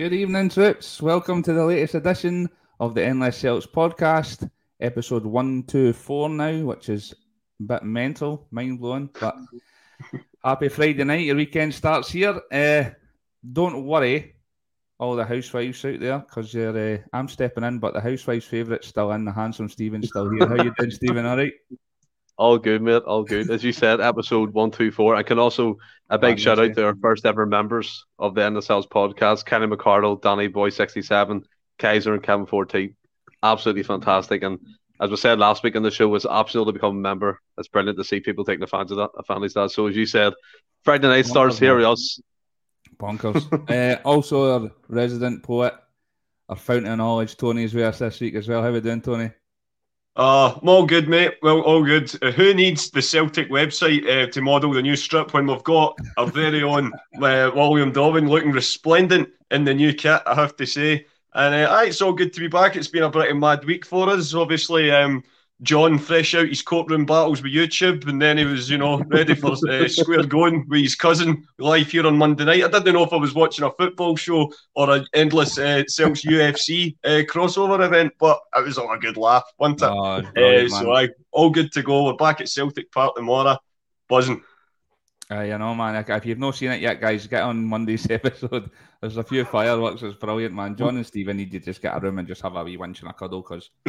Good evening, troops. Welcome to the latest edition of the Endless Celts podcast, episode 124 now, which is a bit mental, mind blowing. But happy Friday night. Your weekend starts here. Uh, don't worry, all the housewives out there, because uh, I'm stepping in, but the housewives' favourite's still in, the handsome Stephen's still here. How you doing, Stephen? All right? All good, mate. All good. As you said, episode one two four. I can also a big shout out to our first ever members of the NSL's podcast: Kenny McCardle, Danny Boy sixty seven, Kaiser, and Kevin fourteen. Absolutely fantastic. And as we said last week on the show, was absolutely become a member. It's brilliant to see people taking advantage of that, advantage of that. So as you said, Friday night starts here with us. Bonkers. uh, also, our resident poet, our fountain of knowledge, Tony is with us this week as well. How are we doing, Tony? Uh, I'm all good, mate. Well, all good. Uh, who needs the Celtic website uh, to model the new strip when we've got our very own uh, William Dobbin looking resplendent in the new kit, I have to say. And uh, it's all good to be back. It's been a pretty mad week for us. Obviously, um, John fresh out his courtroom battles with YouTube, and then he was, you know, ready for uh, square going with his cousin live here on Monday night. I didn't know if I was watching a football show or an endless uh, Celts UFC uh, crossover event, but it was all a good laugh, wasn't it? Oh, uh, so I all good to go. We're back at Celtic Park tomorrow, buzzing. Uh, you know, man, if you've not seen it yet, guys, get on Monday's episode. There's a few fireworks. It's brilliant, man. John and Stephen need to just get a room and just have a wee winch and a cuddle because.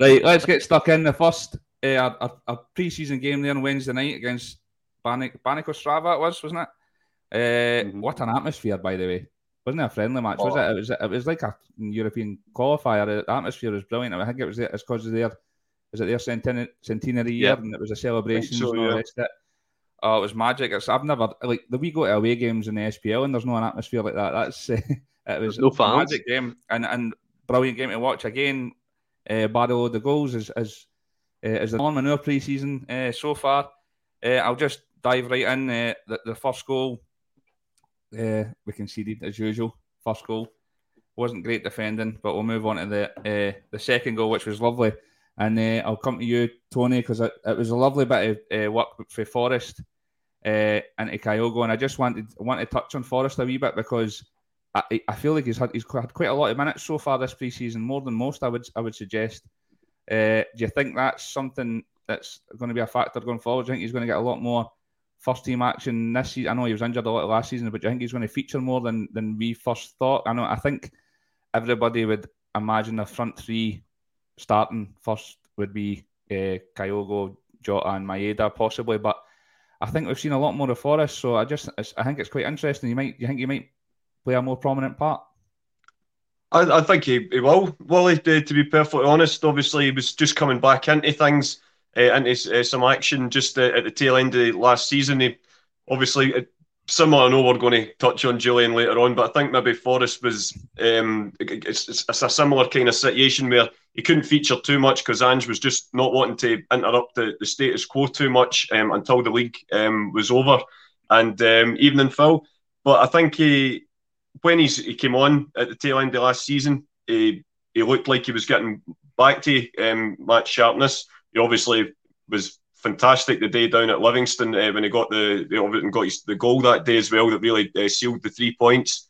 right, let's get stuck in. The first uh, a, a pre-season game there on Wednesday night against Banik, Ostrava, it was, wasn't it? Uh, mm-hmm. What an atmosphere, by the way. Wasn't it a friendly match? Oh. Was it? It was. It was like a European qualifier. The atmosphere was brilliant. I think it was. It's because of their was it their centenary, centenary year, and it was a celebration so, and all yeah. It. Oh, it was magic. It's, I've never like the we go to away games in the SPL, and there's no an atmosphere like that. That's uh, it was no fans. magic game and and brilliant game to watch again. Uh, Barrow the goals is is uh, is the norm in our pre-season uh, so far. Uh, I'll just dive right in. Uh, the, the first goal uh, we conceded as usual. First goal wasn't great defending, but we'll move on to the uh, the second goal, which was lovely. And uh, I'll come to you, Tony, because it, was a lovely bit of uh, work for Forrest uh, into Kyogo, and I just wanted want to touch on Forrest a wee bit because I, I feel like he's had he's had quite a lot of minutes so far this preseason, more than most. I would I would suggest. Uh, do you think that's something that's going to be a factor going forward? Do you think he's going to get a lot more first team action this season? I know he was injured a lot last season, but do you think he's going to feature more than than we first thought? I know I think everybody would imagine the front three starting first would be uh, Kyogo, Jota, and Maeda possibly, but I think we've seen a lot more of Forrest. So I just I think it's quite interesting. You might you think you might play a more prominent part. I, I think he, he will. Wally, to, to be perfectly honest, obviously he was just coming back into things, uh, into uh, some action just uh, at the tail end of last season. He obviously similar. I know we're going to touch on Julian later on, but I think maybe Forrest was um, it's, it's, a similar kind of situation where he couldn't feature too much because Ange was just not wanting to interrupt the, the status quo too much um, until the league um, was over and um, evening Phil. But I think he when he's, he came on at the tail end of last season, he, he looked like he was getting back to um, match sharpness. He obviously was fantastic the day down at Livingston uh, when he got the the, got his, the goal that day as well that really uh, sealed the three points.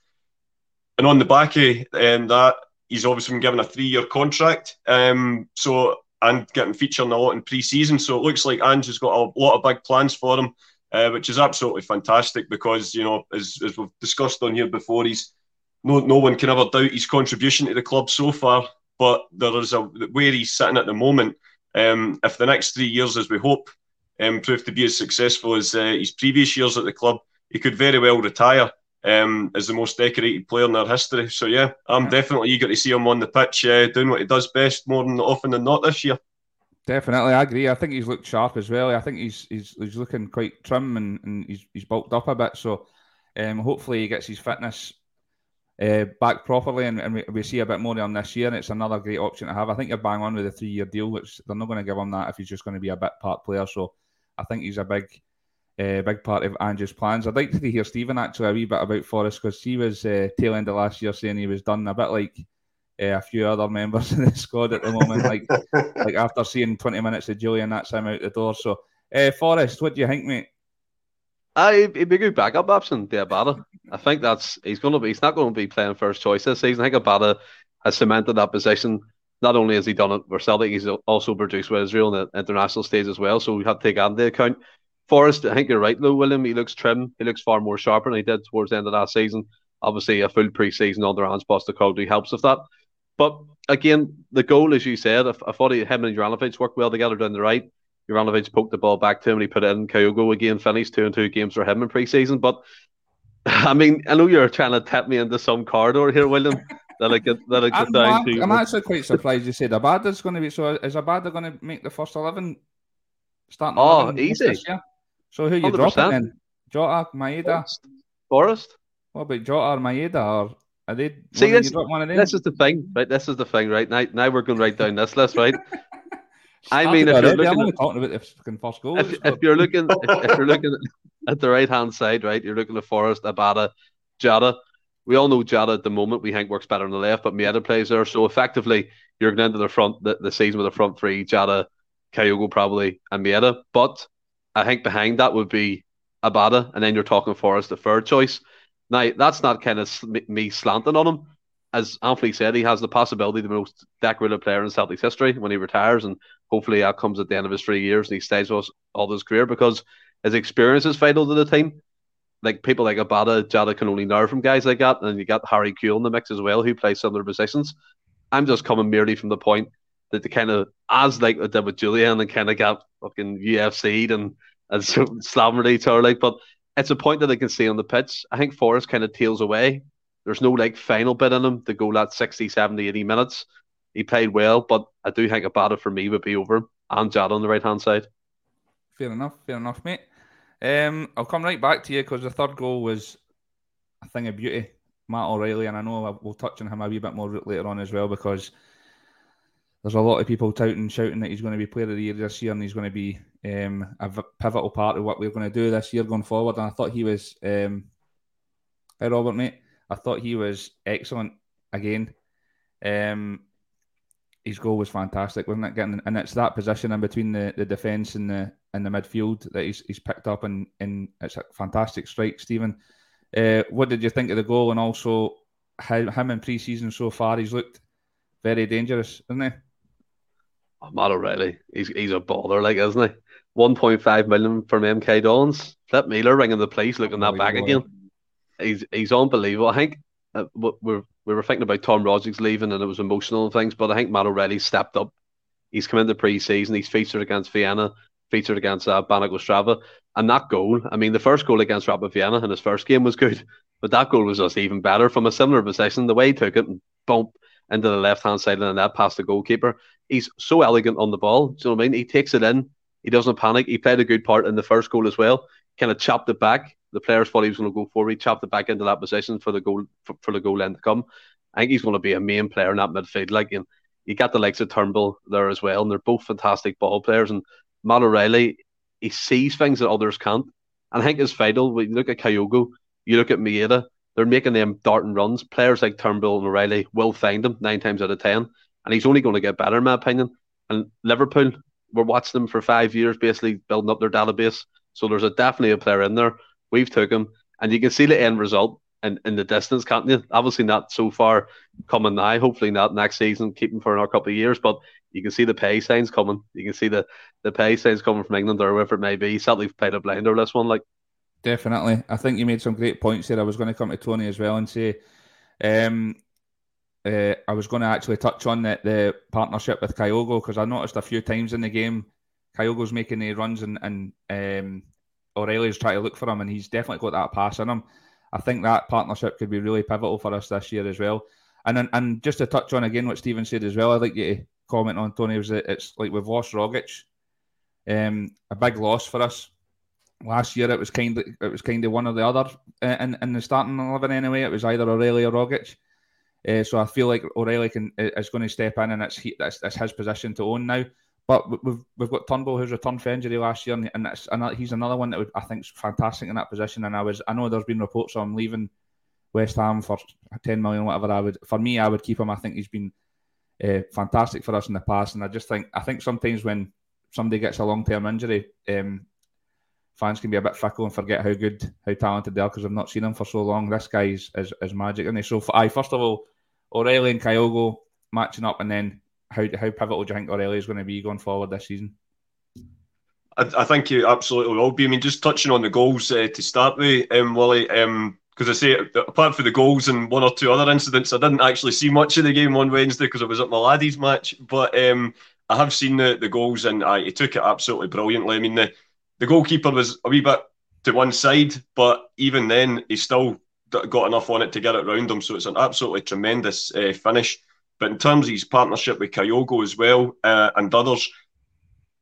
And on the back of um, that, he's obviously been given a three year contract. Um, so and getting featured a lot in pre-season. So it looks like Ange has got a lot of big plans for him, uh, which is absolutely fantastic because you know as, as we've discussed on here before, he's no no one can ever doubt his contribution to the club so far. But there is a where he's sitting at the moment um, if the next three years, as we hope, um, prove to be as successful as uh, his previous years at the club, he could very well retire um, as the most decorated player in their history. So yeah, I'm definitely eager to see him on the pitch uh, doing what he does best more than often than not this year. Definitely, I agree. I think he's looked sharp as well. I think he's he's, he's looking quite trim and, and he's he's bulked up a bit. So um, hopefully he gets his fitness uh, back properly, and, and we, we, see a bit more on this year. And it's another great option to have. I think you're bang on with a three year deal, which they're not going to give him that if he's just going to be a bit part player. So I think he's a big, uh, big part of Ange's plans. I'd like to hear Stephen actually a wee bit about Forrest because he was uh, tail end of last year saying he was done a bit like. Uh, a few other members of the squad at the moment, like like after seeing 20 minutes of Julian, that's him out the door. So, uh, Forrest, what do you think, mate? I, he'd be a good backup option, yeah, better. I think that's he's going to be. He's not going to be playing first choice this season. I think Abada has cemented that position. Not only has he done it for Celtic, he's also produced with Israel on the international stage as well. So we have to take that into account. Forrest, I think you're right, though, William. He looks trim. He looks far more sharper than he did towards the end of last season. Obviously, a full pre-season under Ange Postecoglou helps with that. But again, the goal, as you said, I, I thought he, him and Juranovic worked well together down the right. Juranovic poked the ball back to him and he put it in. Kyogo again finished two and two games for him in pre-season. But I mean, I know you're trying to tap me into some corridor here, William. that I get that I get I'm, down I'm, to. I'm actually quite surprised you said Abada's going to be. So is Abada going to make the first eleven? Starting Oh, 11 easy. So who you 100%. dropping then? Jota, Maeda. Forrest. What about Jota or Maeda? Or are they? See, this- one of them? This is the thing, right? This is the thing, right? Now, now we're going right down this list, right? I mean, if you're looking at- talking about the fucking first goal. if, if you're looking if, if you're looking at the right hand side, right, you're looking at Forrest, Abada, Jota. We all know Jota at the moment we think works better on the left, but Maeda plays there. So effectively you're going into the front the, the season with the front three, Jota, Kyogo probably, and Maeda. But I think behind that would be Abada, and then you're talking Forrest, the third choice. Now that's not kind of sl- me slanting on him. As Anthony said, he has the possibility the most decorated player in Celtic's history when he retires, and hopefully that comes at the end of his three years and he stays with us all his career because his experience is vital to the team. Like people like Abada, Jota can only learn from guys like that, and you got Harry Kuehl in the mix as well, who plays similar positions. I'm just coming merely from the point that the kind of as like they did with Julian and kind of got fucking UFC'd and and so slamming at each other like, but it's a point that I can see on the pitch. I think Forrest kind of tails away. There's no like final bit in him to go that 60, 70, 80 minutes. He played well, but I do think Abada for me would be over him and Jota on the right hand side. Fair enough, fair enough, mate. Um, I'll come right back to you because the third goal was a thing of beauty. Matt O'Riley, and I know we'll touch on him a wee bit more later on as well because there's a lot of people touting, and shouting that he's going to be player of the year this year and he's going to be um, a pivotal part of what we're going to do this year going forward. And I thought he was, um, hey Robert, mate, I thought he was excellent again. Um, his goal was fantastic, wasn't it? Getting and it's that position in between the, the defence and the and the midfield that he's, he's picked up, and, and it's a fantastic strike, Stephen. Uh, what did you think of the goal, and also how him in pre-season so far? He's looked very dangerous, isn't he? Oh, Matt O'Riley, he's he's a baller, like isn't he? One point five million from MK Dons. Flip Miller ringing the police, looking that back again. He's he's unbelievable. I think uh, we're, we were thinking about Tom Rogic leaving and it was emotional and things, but I think Matt O'Riley stepped up. He's come into pre-season. He's featured against Vienna, featured against uh, Banik Ostrava, and that goal. I mean, the first goal against Rapid Vienna in his first game was good, but that goal was just even better from a similar position. The way he took it and bump into the left-hand side the net past the goalkeeper. He's so elegant on the ball. Do you know what I mean? He takes it in. He doesn't panic. He played a good part in the first goal as well. Kind of chopped it back. The players thought he was going to go forward. He chopped it back into that position for the goal for, for the goal end to come. I think he's going to be a main player in that midfield. Like, and you got the likes of Turnbull there as well, and they're both fantastic ball players. And Matt O'Riley, he sees things that others can't. And I think it's vital. When you look at Kyogo, you look at Maeda, they're making them darting runs. Players like Turnbull and O'Riley will find them nine times out of ten, and he's only going to get better, in my opinion. And Liverpool, we're watching them for five years, basically building up their database. So there's a definitely a player in there. We've took him, and you can see the end result in, in the distance, can't you? Obviously not so far coming now. Hopefully not next season. Keep him for another couple of years, but you can see the pay signs coming. You can see the the pay signs coming from England or wherever it may be. Celtic played a blinder this one, like. Definitely. I think you made some great points there. I was going to come to Tony as well and say, um, uh, I was going to actually touch on the, the partnership with Kyogo because I noticed a few times in the game, Kyogo's making the runs and, and um, O'Riley's trying to look for him, and he's definitely got that pass in him. I think that partnership could be really pivotal for us this year as well. And and just to touch on again what Stephen said as well, I'd like you to comment on Tony was that it's like we've lost Rogic, um, a big loss for us last year it was kind of it was kind of one or the other uh, in in the starting eleven anyway. It was either O'Riley or Rogic. Uh, so I feel like O'Riley can is going to step in, and it's he, that's, that's his position to own now. But we- we've we've got Turnbull who's returned for injury last year, and, that's he's another one that would, I think is fantastic in that position. And I was I know there's been reports of him leaving West Ham for ten million, whatever. I would for me, I would keep him. I think he's been uh, fantastic for us in the past, and I just think I think sometimes when somebody gets a long term injury, um, fans can be a bit fickle and forget how good, how talented they are because they've not seen him for so long. This guy is, is, is magic, and so I first of all, O'Riley and Kyogo matching up, and then how how pivotal do you think O'Riley is going to be going forward this season? I, I think you absolutely will be. I mean, just touching on the goals uh, to start with, um, Willie. Um, because I say, apart from the goals and one or two other incidents, I didn't actually see much of the game on Wednesday because I was at my laddies match. But um, I have seen the, the goals and I, he took it absolutely brilliantly. I mean, the, the goalkeeper was a wee bit to one side, but even then, he still got enough on it to get it round him. So it's an absolutely tremendous uh, finish. But in terms of his partnership with Kyogo as well uh, and others,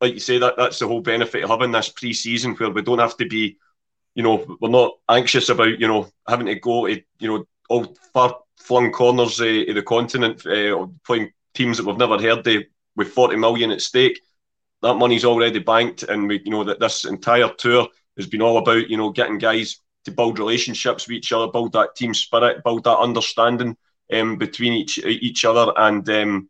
like you say, that that's the whole benefit of having this pre-season where we don't have to be, you know, we're not anxious about you know having to go to you know all far flung corners uh, of the continent uh, or playing teams that we've never heard of with 40 million at stake. That money's already banked, and we, you know that this entire tour has been all about you know getting guys to build relationships with each other, build that team spirit, build that understanding um, between each each other, and um,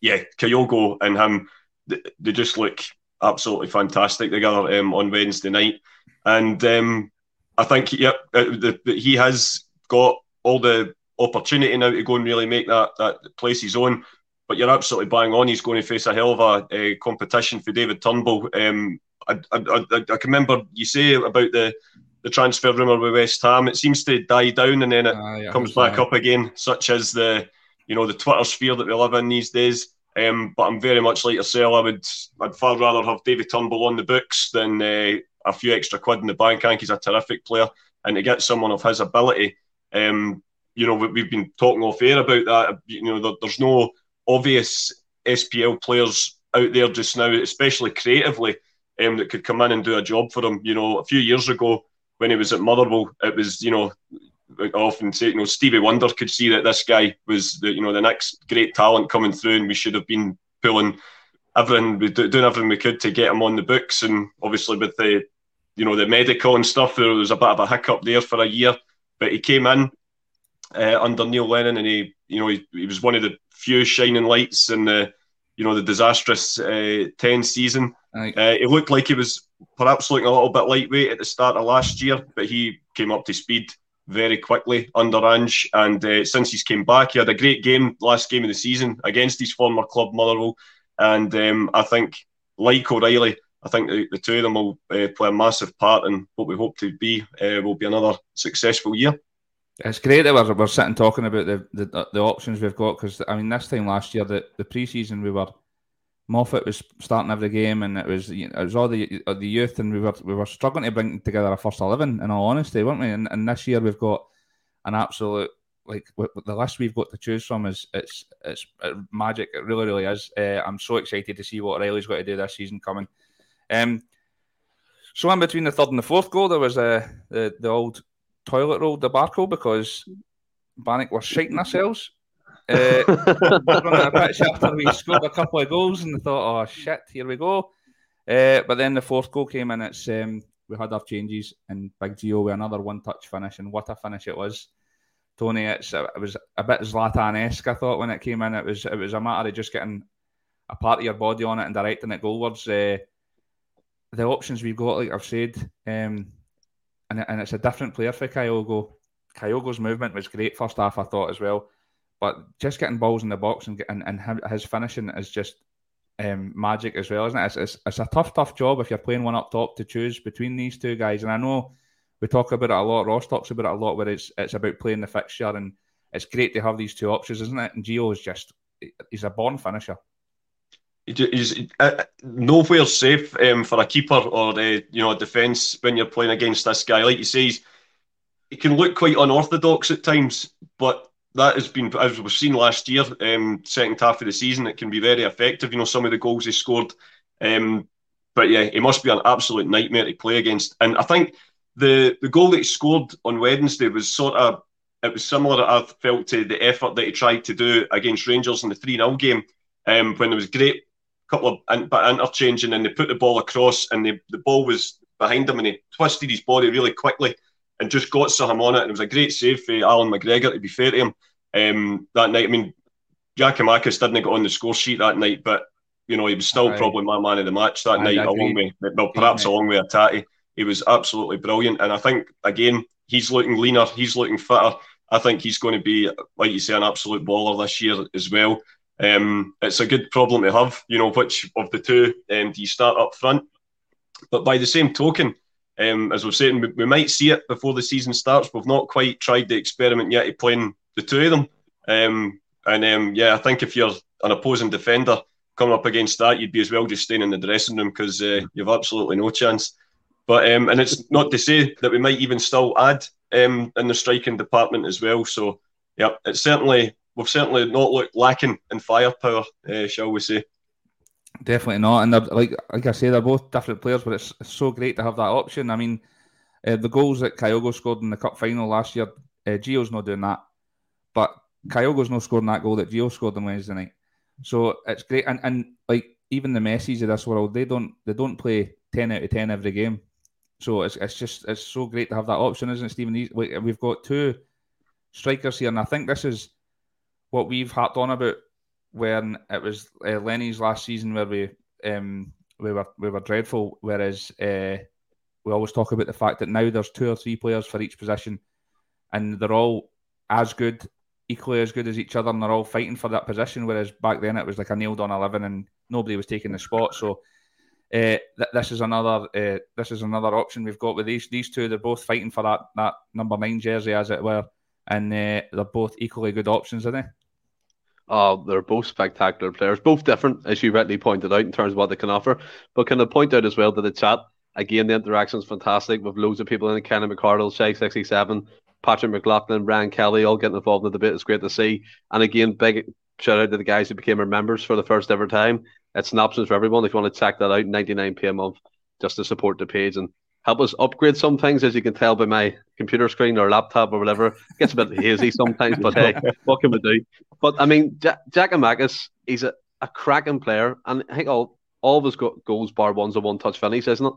yeah, Kyogo and him, they just look absolutely fantastic together um, on Wednesday night, and um, I think yep, uh, the, the, he has got all the opportunity now to go and really make that that place his own. But you're absolutely bang on. He's going to face a hell of a uh, competition for David Turnbull. Um, I, I, I, I, can remember you say about the the transfer rumour with West Ham. It seems to die down and then it yeah, comes back up again, such as the you know the Twitter sphere that we live in these days. Um, but I'm very much like yourself. I would I'd far rather have David Turnbull on the books than uh, a few extra quid in the bank. I think he's a terrific player, and to get someone of his ability, um, you know, we, have been talking off air about that. You know, there, there's no obvious SPL players out there just now, especially creatively, um, that could come in and do a job for him. You know, a few years ago when he was at Motherwell, it was you know I often say you know Stevie Wonder could see that this guy was the you know the next great talent coming through, and we should have been pulling everything, we doing everything we could to get him on the books, and obviously with the you know the medical and stuff, there was a bit of a hiccup there for a year, but he came in uh, under Neil Lennon, and he you know he, he was one of the few shining lights in the you know the disastrous uh, ten season. Uh, it looked like he was perhaps looking a little bit lightweight at the start of last year, but he came up to speed very quickly under Ange. And uh, since he's came back, he had a great game last game of the season against his former club Motherwell. And um, I think, like O'Riley, I think the, the two of them will uh, play a massive part in what we hope to be uh, will be another successful year. It's great that we're, we're sitting talking about the, the, the options we've got because I mean this time last year the, the preseason we were Moffat was starting every game, and it was it was all the the youth, and we were we were struggling to bring together a first eleven. In all honesty, weren't we? And, and this year we've got an absolute like the list we've got to choose from is it's it's magic. It really really is. Uh, I'm so excited to see what Riley's got to do this season coming. Um, so in between the third and the fourth goal, there was uh, the the old toilet roll debacle because Banik were shaking ourselves uh, running a pitch after we scored a couple of goals and thought, oh shit, here we go. Uh, but then the fourth goal came and It's um, we had our changes and Big Gio with another one-touch finish, and what a finish it was. Tony, it's it was a bit Zlatan-esque. I thought when it came in, it was it was a matter of just getting a part of your body on it and directing it goalwards. Uh, the options we've got, like I've said, um, and and it's a different player for Kyogo. Kyogo's movement was great first half, I thought as well. But just getting balls in the box and and, and his finishing is just um, magic as well, isn't it? It's, it's, it's, a tough, tough job if you're playing one up top to choose between these two guys. And I know we talk about it a lot. Ross talks about it a lot, where it's it's about playing the fixture, and it's great to have these two options, isn't it? And Gio is just he's a born finisher. He's uh, nowhere safe um, for a keeper or uh, you know a defence when you're playing against this guy. Like you say, he can look quite unorthodox at times, but that has been, as we've seen last year, um, second half of the season, it can be very effective. You know, some of the goals he scored. Um, but yeah, it must be an absolute nightmare to play against. And I think the the goal that he scored on Wednesday was sort of it was similar. I felt to the effort that he tried to do against Rangers in the three 0 game um, when there was great couple of in, interchanging and they put the ball across and the, the ball was behind him and he twisted his body really quickly and just got Saham on it. And it was a great save for Allan McGregor, to be fair to him, um, that night. I mean, Giakoumakis didn't get on the score sheet that night, but you know he was still probably my man of the match that night, along with well, perhaps along with Hatate. he was absolutely brilliant. And I think again, he's looking leaner, he's looking fitter. I think he's going to be, like you say, an absolute baller this year as well. Um, it's a good problem to have, you know, which of the two um, do you start up front? But by the same token, um, as we've said, we, we, might see it before the season starts. We've not quite tried the experiment yet of playing the two of them. Um, and um, yeah, I think if you're an opposing defender coming up against that, you'd be as well just staying in the dressing room because uh, you've absolutely no chance. But um, and it's not to say that we might even still add um, in the striking department as well. So yeah, it's certainly we've certainly not looked lacking in firepower, uh, shall we say? Definitely not. And like like I say, they're both different players, but it's, it's so great to have that option. I mean, uh, the goals that Kyogo scored in the cup final last year, uh, Gio's not doing that, but Kyogo's not scoring that goal that Gio scored on Wednesday night. So it's great, and and like even the Messi's of this world, they don't they don't play ten out of ten every game. So it's it's just it's so great to have that option, isn't it, Stephen? We've got two strikers here, and I think this is what we've harped on about when it was uh, Lenny's last season where we um, we were we were dreadful. Whereas uh, we always talk about the fact that now there's two or three players for each position, and they're all as good, equally as good as each other, and they're all fighting for that position. Whereas back then it was like a nailed on eleven, and nobody was taking the spot. So uh, th- this is another uh, this is another option we've got with these these two. They're both fighting for that that number nine jersey, as it were, and uh, they're both equally good options, aren't they? Oh, they're both spectacular players, both different, as you rightly pointed out, in terms of what they can offer. But can I point out as well to the chat? Again, the interaction is fantastic with loads of people in the Kenny McCardle, Shay 67, Patrick McLaughlin, Brian Kelly, all getting involved in the bit. It's great to see. And again, big shout out to the guys who became our members for the first ever time. It's an option for everyone. If you want to check that out, 99p a month just to support the page and help us upgrade some things, as you can tell by my computer screen or laptop or whatever. It gets a bit hazy sometimes, but hey, what can we do? But I mean, Jack Giakoumakis, he's a, a cracking player, and I think all all of his go- goals bar one's a one touch finish, isn't it?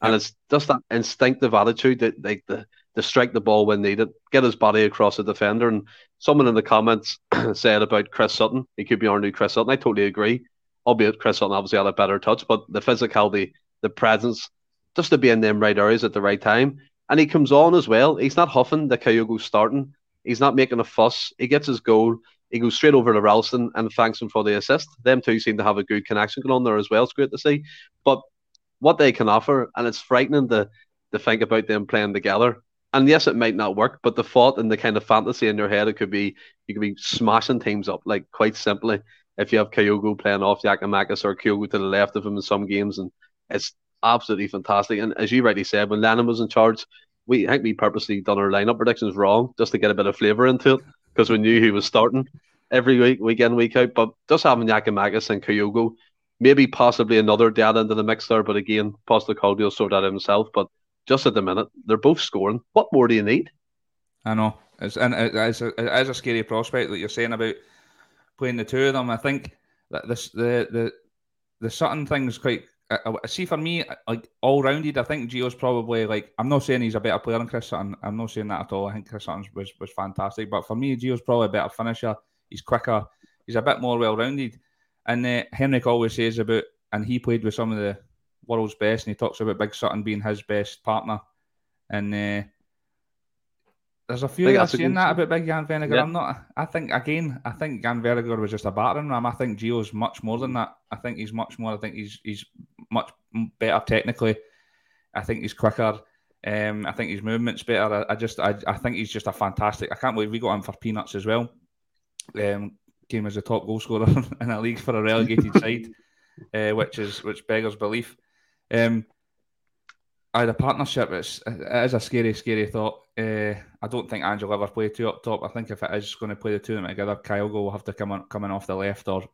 And it's just that instinctive attitude that like the to strike the ball when needed, get his body across the defender. And someone in the comments said about Chris Sutton, he could be our new Chris Sutton. I totally agree albeit Chris Sutton obviously had a better touch, but the physicality, the presence, just to be in them right areas at the right time. And he comes on as well. He's not huffing the Kyogo's starting. He's not making a fuss. He gets his goal. He goes straight over to Ralston and thanks him for the assist. Them two seem to have a good connection going on there as well. It's great to see. But what they can offer, and it's frightening to, to think about them playing together. And yes, it might not work, but the thought and the kind of fantasy in your head, it could be you could be smashing teams up like quite simply if you have Kyogo playing off Giakoumakis or Kyogo to the left of him in some games, and it's absolutely fantastic. And as you rightly said, when Lennon was in charge, we I think we purposely done our lineup predictions wrong just to get a bit of flavour into it because we knew he was starting every week, week in, week out. But just having Giakoumakis and Kyogo, maybe possibly another dad into the mix there, but again, Postecoglou will sort that himself. But just at the minute, they're both scoring. What more do you need? I know. It's and uh, it's a, it's a scary prospect that you're saying about playing the two of them. I think that this the the the Sutton thing's quite. I, I see for me, like all rounded, I think Gio's probably like. I'm not saying he's a better player than Chris Sutton. I'm not saying that at all. I think Chris Sutton was was fantastic, but for me, Gio's probably a better finisher. He's quicker. He's a bit more well rounded. And uh, Henrik always says about, and he played with some of the world's best, and he talks about Big Sutton being his best partner. And uh, there's a few that have seen that about Big Jan Vennegoor. Yeah. I'm not. I think again. I think Jan Vennegoor was just a battering ram. I think Gio's much more than that. I think he's much more. I think he's he's much better technically. I think he's quicker. Um, I think his movement's better. I, I just I, I think he's just a fantastic. I can't believe we got him for peanuts as well. Um, came as a top goal scorer in a league for a relegated side, uh, which is which beggars belief. Um, I the partnership is it is a scary, scary thought. Uh, I don't think Angel will ever play two up top. I think if it is going to play the two of them together, Kyogo will have to come on coming off the left, or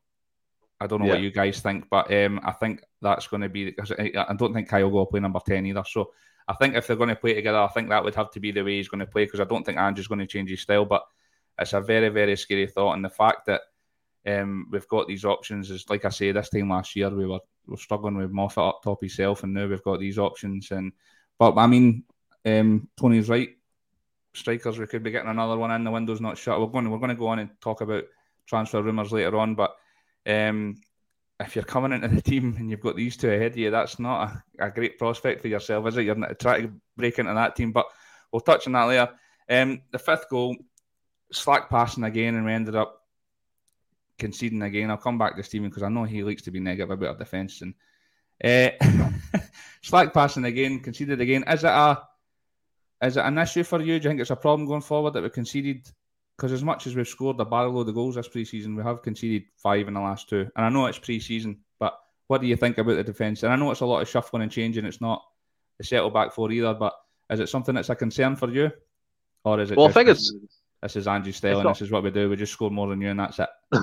I don't know yeah. what you guys think, but um, I think that's going to be because I don't think Kyogo will play number ten either. So I think if they're going to play together, I think that would have to be the way he's going to play because I don't think Andrew's going to change his style. But it's a very, very scary thought, and the fact that um, we've got these options is like I say, this time last year we were, we were struggling with Moffat up top himself, and now we've got these options. And but I mean, um, Tony's right. Strikers, we could be getting another one in. The window's not shut. We're going. We're going to go on and talk about transfer rumours later on, but um, if you're coming into the team and you've got these two ahead of you, that's not a, a great prospect for yourself, is it? You're not trying to break into that team, but we'll touch on that later. Um, the fifth goal, slack passing again, and we ended up conceding again. I'll come back to Stephen because I know he likes to be negative about our defence and uh, slack passing again, conceded again. Is it a is it an issue for you? Do you think it's a problem going forward that we conceded? Because as much as we've scored a barrel load of goals this pre-season, we have conceded five in the last two. And I know it's pre-season, but what do you think about the defence? And I know it's a lot of shuffling and changing. It's not the settle back for either, but is it something that's a concern for you, or is it? Well, I think it's this is Andrew not... this is what we do. We just score more than you, and that's it.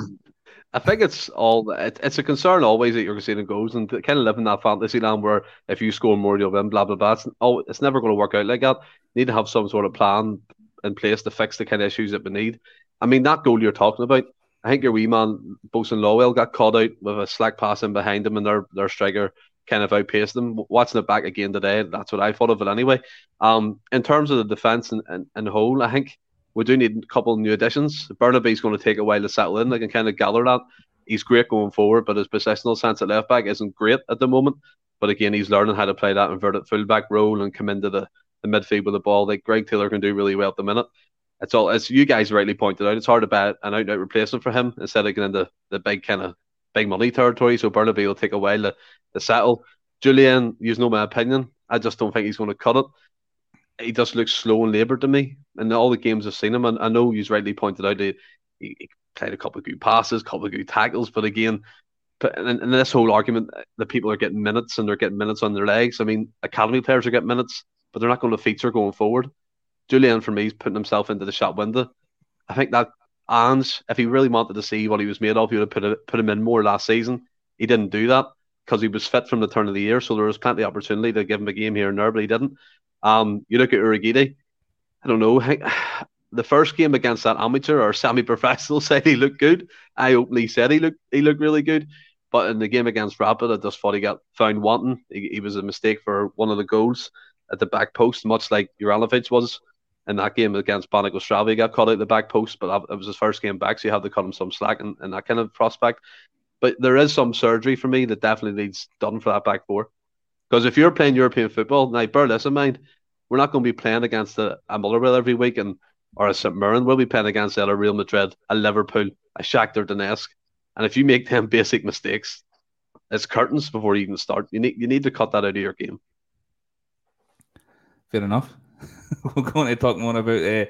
I think it's all it, it's a concern always that you're conceding goals and kind of live in that fantasy land where if you score more you'll win, blah blah blah. It's, oh, it's never going to work out like that. You need to have some sort of plan in place to fix the kind of issues that we need. I mean that goal you're talking about. I think your wee man Bosun Lawal got caught out with a slack pass in behind him and their their striker kind of outpaced them. Watching it back again today, that's what I thought of it anyway. Um, in terms of the defence and, and, and whole, I think we do need a couple of new additions. Bernabei's going to take a while to settle in. I can kind of gather that. He's great going forward, but his positional sense at left back isn't great at the moment. But again, he's learning how to play that inverted fullback role and come into the, the midfield with the ball. Like Greg Taylor can do really well at the minute. It's all as you guys rightly pointed out. It's hard to bet an out out replacement for him instead of getting into the big kind of big money territory. So Bernabei will take a while to, to settle. Julian, you know my opinion. I just don't think he's going to cut it he just looks slow and laboured to me. And all the games I've seen him, and I know you've rightly pointed out he, he played a couple of good passes, couple of good tackles, but again, and, and this whole argument that people are getting minutes and they're getting minutes on their legs. I mean, academy players are getting minutes, but they're not going to feature going forward. Julian, for me, is putting himself into the shop window. I think that Ange, if he really wanted to see what he was made of, he would have put, it, put him in more last season. He didn't do that because he was fit from the turn of the year, so there was plenty of opportunity to give him a game here and there, but he didn't. Um, you look at Urhoghide, I don't know. The first game against that amateur or semi-professional said he looked good. I openly said he looked he looked really good, but in the game against Rapid, I just thought he got found wanting. He, he was a mistake for one of the goals at the back post, much like Juranovic was in that game against Banik Ostrava. He got caught out the back post, but it was his first game back, so you had to cut him some slack and, in that kind of prospect. But there is some surgery for me that definitely needs done for that back four. Because if you're playing European football, now bear this in mind, we're not going to be playing against a, a Motherwell every week and or a St Mirren. We'll be playing against a Real Madrid, a Liverpool, a Shakhtar Donetsk. And if you make them basic mistakes, it's curtains before you even start. You need you need to cut that out of your game. Fair enough. We're going to talk more about uh,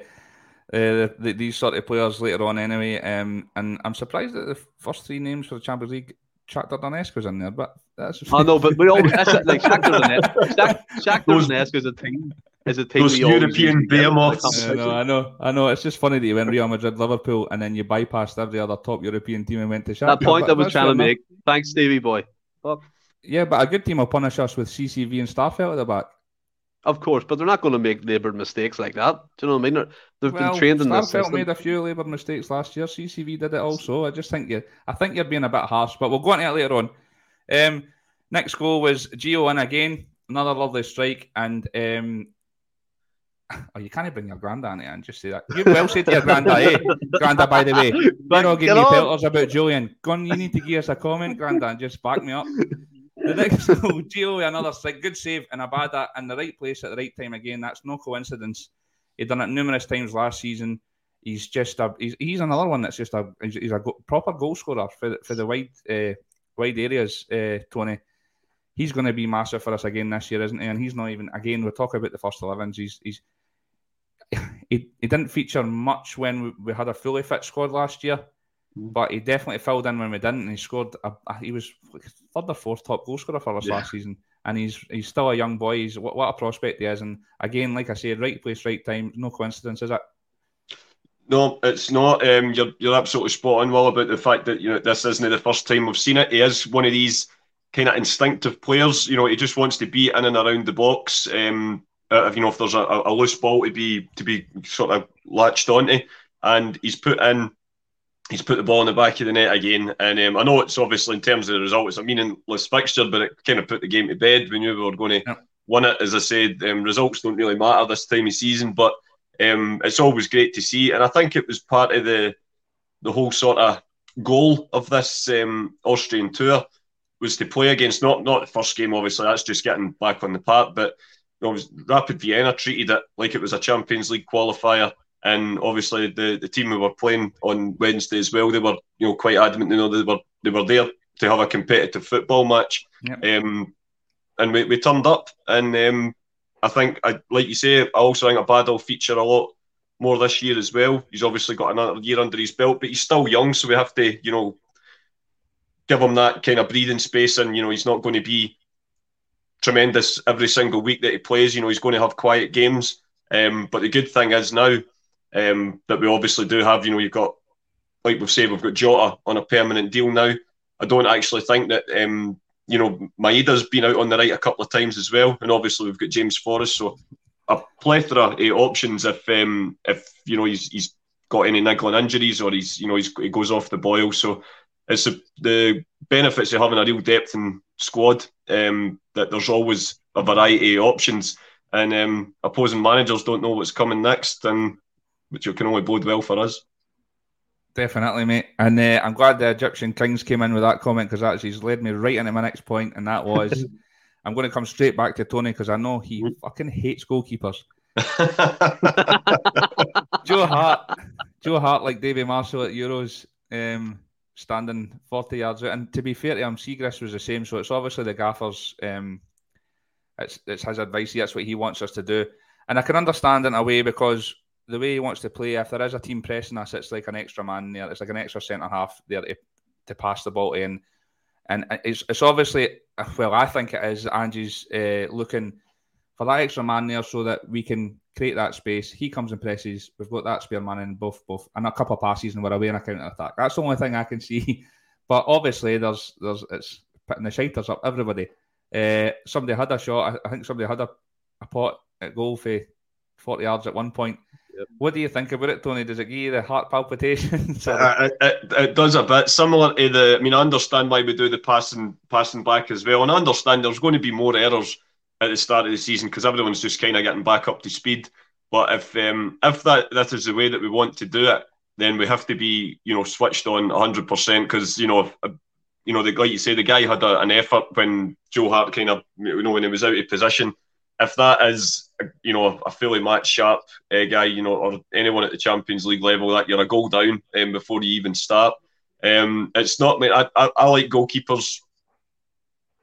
uh, the, these sort of players later on anyway. Um, and I'm surprised that the first three names for the Champions League Shakhtar Donetsk was in there, but that's. I know, but we all that's it, like Shakhtar Donetsk. Shakhtar Donetsk is a team. Is a team. Those European behemoths. I know, I know, I know. It's just funny that you went Real Madrid, Liverpool, and then you bypassed every other top European team and went to Shakhtar. That point I was trying to make. Thanks, Stevie boy. Fuck. Yeah, but a good team will punish us with CCV and Starfelt at the back. Of course, but they're not going to make laboured mistakes like that. Do you know what I mean? They've well, been trained in this system. made a few laboured mistakes last year. CCV did it also. I just think you, I think you're being a bit harsh, but we'll go into it later on. Um, next goal was Gio in again, another lovely strike, and um, oh, you can't bring your granddad in and just say that. You well said to your granddad, eh? Granddad, by the way, you're not giving me pelters about Julian. Go on, you need to give us a comment, granddad. Just back me up. The next goal, Gio, another good save and Abada in the right place at the right time again. That's no coincidence. He'd done it numerous times last season. He's just a he's, he's another one that's just a he's, a go, proper goal scorer for for the wide uh, wide areas. Uh, Tony, he's going to be massive for us again this year, isn't he? And he's not even again. We're talking about the first 11s. He's he's he, he didn't feature much when we, we had a fully fit squad last year. But he definitely filled in when we didn't. And he scored. A, a, he was third or fourth top goal scorer for us yeah. last season, and he's he's still a young boy. He's what, what a prospect he is. And again, like I said, right place, right time. No coincidence, is it? No, it's not. Um, you're you're absolutely spot on, Will, about the fact that you know this isn't the first time we've seen it. He is one of these kind of instinctive players. You know, he just wants to be in and around the box. Um, uh, if you know if there's a, a, loose ball to be to be sort of latched onto, and he's put in he's put the ball in the back of the net again. And um, I know it's obviously in terms of the result, it's a meaningless fixture, but it kind of put the game to bed. We knew we were going to yeah. win it. As I said, um, results don't really matter this time of season, but um, it's always great to see. And I think it was part of the the whole sort of goal of this um, Austrian tour was to play against not not the first game, obviously that's just getting back on the park, but you know, Rapid Vienna treated it like it was a Champions League qualifier. And obviously, the, the team we were playing on Wednesday as well, they were you know quite adamant. You know, they were they were there to have a competitive football match. Yep. Um, and we, we turned up, and um, I think, I, like you say, I also think Abad will feature a lot more this year as well. He's obviously got another year under his belt, but he's still young, so we have to, you know, give him that kind of breathing space. And you know, he's not going to be tremendous every single week that he plays. You know, he's going to have quiet games. Um, but the good thing is now um, that we obviously do have, you know, you've got, like we've said, we've got Jota on a permanent deal now. I don't actually think that, um, you know, Maeda's been out on the right a couple of times as well. And obviously we've got James Forrest. So a plethora of options if, um, if you know, he's, he's got any niggling injuries or he's, you know, he's, he goes off the boil. So it's a, the benefits of having a real depth in squad um, that there's always a variety of options. And um, opposing managers don't know what's coming next, and which can only bode well for us. Definitely, mate. And uh, I'm glad the Egyptian Kings came in with that comment because that's he's led me right into my next point, and that was I'm going to come straight back to Tony because I know he mm. fucking hates goalkeepers. Joe Hart, Joe Hart, like David Marshall at Euros, um, standing 40 yards out. And to be fair to him, Siegrist was the same. So it's obviously the gaffer's, um, it's, it's his advice. That's what he wants us to do. And I can understand in a way because the way he wants to play, if there is a team pressing us, it's like an extra man there. It's like an extra centre half there to, to pass the ball in. And it's, it's obviously, well, I think it is. Ange's uh, looking for that extra man there so that we can create that space. He comes and presses. We've got that spare man in both, both, and a couple of passes, and we're away in a counter attack. That's the only thing I can see. But obviously, there's there's it's putting the shiters up everybody. Uh, somebody had a shot. I, think somebody had a, a pot at goal for 40 yards at one point. Yep. What do you think about it, Tony? Does it give you the heart palpitations? it, it, it, does a bit similar to the. I mean, I understand why we do the passing passing back as well, and I understand there's going to be more errors at the start of the season because everyone's just kind of getting back up to speed. But if um, if that that is the way that we want to do it, then we have to be you know switched on 100 percent because you know if, uh, you know the like you say the guy had a, an effort when Joe Hart kind of you know when he was out of position. If that is you know a fully match sharp uh, guy, you know, or anyone at the Champions League level, that you're a goal down um, before you even start. Um, it's not. I, I, I like goalkeepers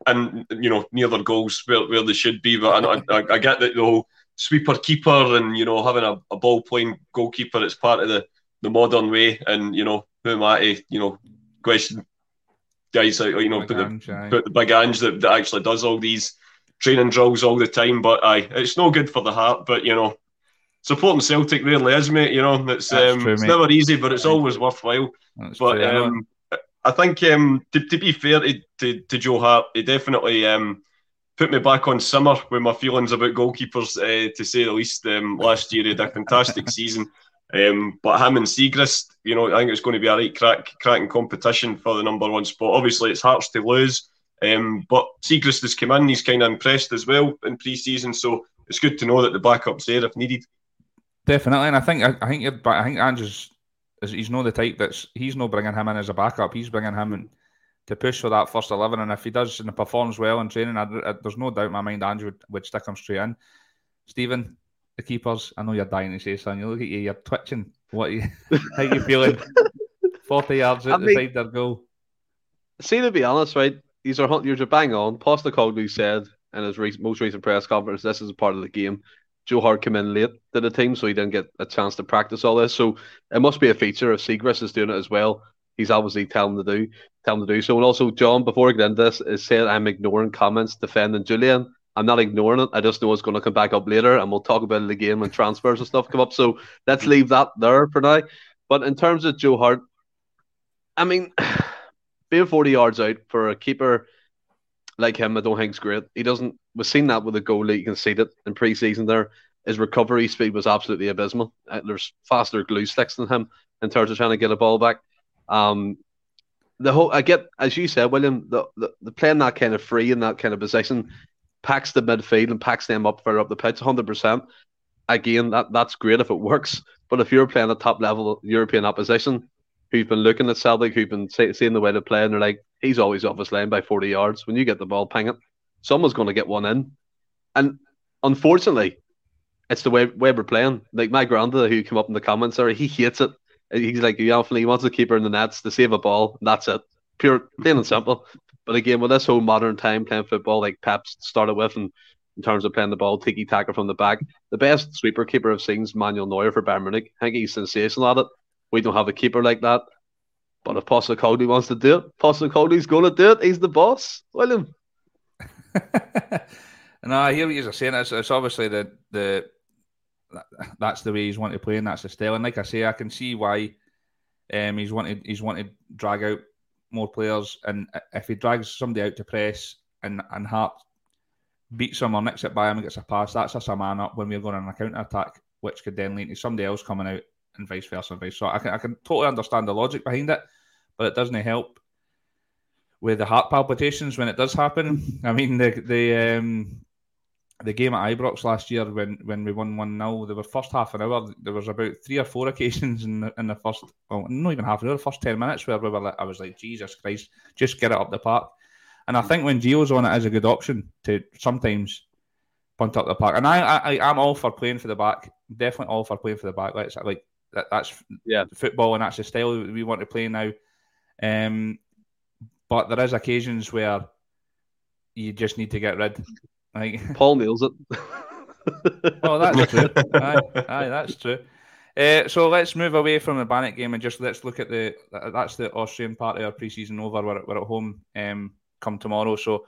and you know near their goals where, where they should be. But I, I, I get that the whole sweeper keeper and you know having a, a ball playing goalkeeper it's part of the, the modern way. And you know who am I to you know question guys you know put the, put the big Ange that, that actually does all these training drills all the time. But aye, it's no good for the heart. But you know supporting Celtic really is, mate. You know, it's um, true, it's never easy, but it's always worthwhile. That's but true, um, I think um, to, to be fair to, to, to, Joe Hart, he definitely um, put me back on summer with my feelings about goalkeepers, uh, to say the least. Um, last year he had a fantastic season. Um, but him and Siegrist, you know, I think it's going to be a right crack, cracking competition for the number one spot. Obviously, it's Hart's to lose, um, but Siegrist has come in. He's kind of impressed as well in pre-season, so it's good to know that the backup's there if needed. Definitely, and I think I, think I think I think Andrew's he's not the type that's he's not bringing him in as a backup. He's bringing him in to push for that first eleven. And if he does and performs well in training, I, I, there's no doubt in my mind Andrew would, would stick him straight in. Stephen, the keepers. I know you're dying to say something. You look at you, you're twitching. What you, how you feeling? Forty yards out the side their goal. See, to be honest, right? These are you're bang on. Postecoglou said in his re- most recent press conference, this is a part of the game. Joe Hart came in late to the team, so he didn't get a chance to practice all this. So it must be a feature if Siegrist is doing it as well. He's obviously telling to do, tell telling to do so. And also, John, before I get into this, is said I'm ignoring comments defending Julian. I'm not ignoring it. I just know it's going to come back up later, and we'll talk about it again when transfers and stuff come up. So let's leave that there for now. But in terms of Joe Hart, I mean, being 40 yards out for a keeper like him, I don't think is great. He doesn't. We've seen that with the goalie. You can see that in pre-season there. His recovery speed was absolutely abysmal. Uh, there's faster glue sticks than him in terms of trying to get a ball back. Um, the whole I get as you said, William, the, the, the playing that kind of free in that kind of position packs the midfield and packs them up further up the pitch, hundred percent. Again, that that's great if it works. But if you're playing a top level European opposition, who've been looking at Celtic, who've been see, seeing the way they play, and they're like, he's always off his lane by 40 yards. When you get the ball, ping it. Someone's going to get one in. And unfortunately, it's the way, way we're playing. Like my granddad who came up in the comments sorry, he hates it. He's like, he he wants to keep her in the nets to save a ball. that's it. Pure, plain and simple. But again, with this whole modern time playing football, like Pep's started with, and in terms of playing the ball, tiki taka from the back, the best sweeper keeper I've seen is Manuel Neuer for Bayern Munich. I think he's sensational at it. We don't have a keeper like that. But if Postecoglou wants to do it, Postecoglou's going to do it. He's the boss, William. no, I hear what you're saying. It's, it's obviously the the that's the way he's wanted to play, and that's the style. And like I say, I can see why um, he's wanted he's wanted drag out more players. And if he drags somebody out to press and and Hart beats him or nicks it by him and gets a pass, that's us a man up when we're going on a counter attack, which could then lead to somebody else coming out and vice versa. And vice. So I can I can totally understand the logic behind it, but it doesn't help with the heart palpitations when it does happen. I mean the the um, the game at Ibrox last year when, when we won 1 0, the first half an hour, there was about three or four occasions in the, in the first, well, not even half an hour, the first 10 minutes where we were like, I was like, Jesus Christ, just get it up the park. And I think when Gio's on it is a good option to sometimes punt up the park. And I, I, I'm all for playing for the back, definitely all for playing for the back. Let's like that, that's yeah football and that's the style we want to play now. Um, but there is occasions where you just need to get rid. Like Paul nails it. oh, that's true. aye, aye, that's true. Uh, so let's move away from the Banik game and just let's look at the that's the Austrian part of our preseason over. We're, we're at home um, come tomorrow, so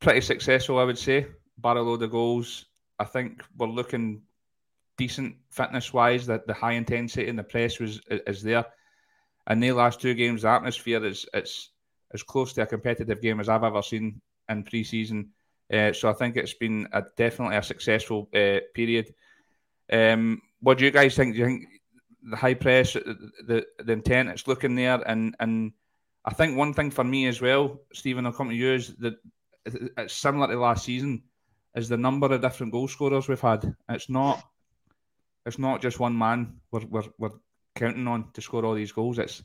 pretty successful, I would say. Barrel load of goals. I think we're looking decent fitness wise. That the high intensity in the press was is there. And the last two games, the atmosphere is it's as close to a competitive game as I've ever seen in pre-season. Uh, so I think it's been a, definitely a successful uh, period. Um, what do you guys think? Do you think the high press, the the intent, it's looking there, and and I think one thing for me as well, Stephen, I'll come to you is that it's similar to last season, is the number of different goal scorers we've had. It's not, it's not just one man we're we're, we're counting on to score all these goals. It's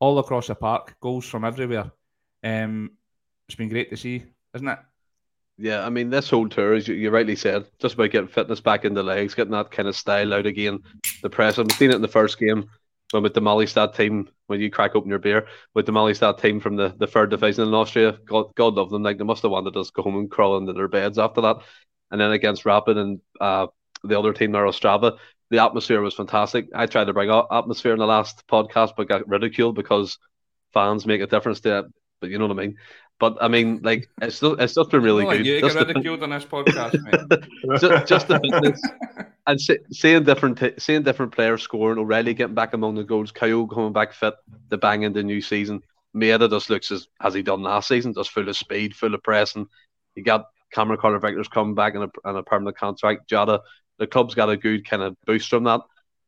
all across the park, goals from everywhere. Um, it's been great to see, isn't it? Yeah, I mean, this whole tour, as you, you rightly said, just about getting fitness back in the legs, getting that kind of style out again. The press, I've seen it in the first game when with the Mollystad team, when you crack open your beer, with the Mollystad team from the, the third division in Austria. God, God love them. Like, they must have wanted us to go home and crawl into their beds after that. And then against Rapid and uh, the other team, there, Ostrava, the atmosphere was fantastic. I tried to bring up atmosphere in the last podcast, but got ridiculed because fans make a difference to it. But you know what I mean. But I mean, like it's still it's just been really good. You just get ridiculed on this podcast, mate. just, just the fitness and see, seeing different seeing different players scoring. O'Riley getting back among the goals. Kyle coming back fit. The bang in the new season. Maeda just looks as has he done last season, just full of speed, full of pressing. You got Cameron Carter Vickers coming back in a, in a permanent contract. Jota, the club's got a good kind of boost from that.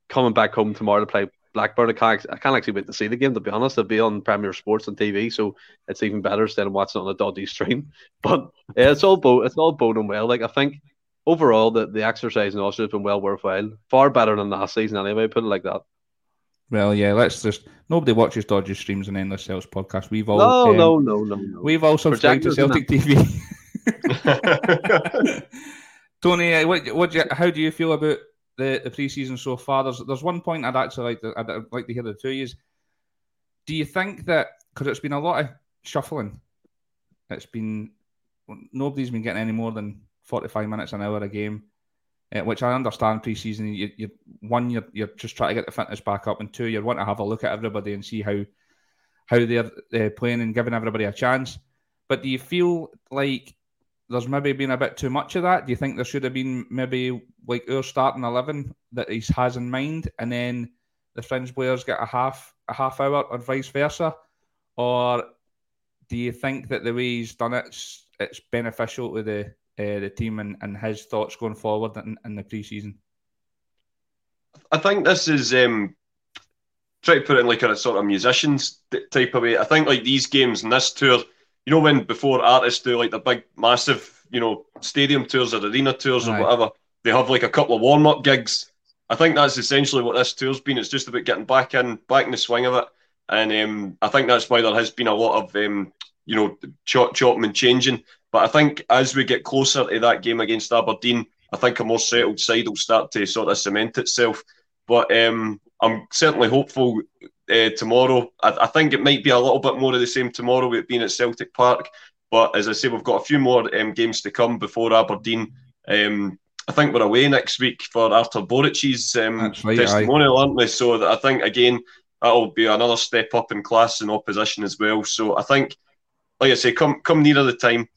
Coming back home tomorrow to play Blackburn. I can't, I can't actually wait to see the game. To be honest, it'll be on Premier Sports and TV, so it's even better instead of watching it on a dodgy stream. But yeah, it's all bo- it's all boding well. Like I think overall, the, the exercise in Austria has been well worthwhile. Far better than last season, anyway. Put it like that. Well, yeah, let's just nobody watches dodgy streams and Endless Celts podcast. We've all no, um, no, no, no, no. We've all subscribed to Celtic TV. Tony, uh, what, what, how do you feel about the, the preseason so far. There's there's one point I'd actually like to, I'd like to hear the two of you. Do you think that because it's been a lot of shuffling, it's been nobody's been getting any more than 45 minutes an hour a game, uh, which I understand preseason. You, you one you're you're just trying to get the fitness back up, and two you want to have a look at everybody and see how how they're uh, playing and giving everybody a chance. But do you feel like there's maybe been a bit too much of that? Do you think there should have been maybe like our starting eleven that he has in mind, and then the fringe players get a half a half hour, or vice versa, or do you think that the way he's done it, it's, it's beneficial to the uh, the team and, and his thoughts going forward in, in the preseason? I think this is um, try to put it in like a sort of musicians type of way. I think like these games and this tour you know when before artists do like the big massive you know stadium tours or arena tours or whatever they have like a couple of warm-up gigs I think that's essentially what this tour's been. It's just about getting back in, back in the swing of it, and um, I think that's why there has been a lot of um, you know chop chopping and changing. But I think as we get closer to that game against Aberdeen, I think a more settled side will start to sort of cement itself. But um, I'm certainly hopeful uh, tomorrow. I, I, think it might be a little bit more of the same tomorrow with being at Celtic Park. But as I say, we've got a few more um, games to come before Aberdeen. Um, I think we're away next week for Artur Boruc's um, right, testimonial, aye. aren't we? So I think again that'll be another step up in class and opposition as well. So I think, like I say, come come nearer the time,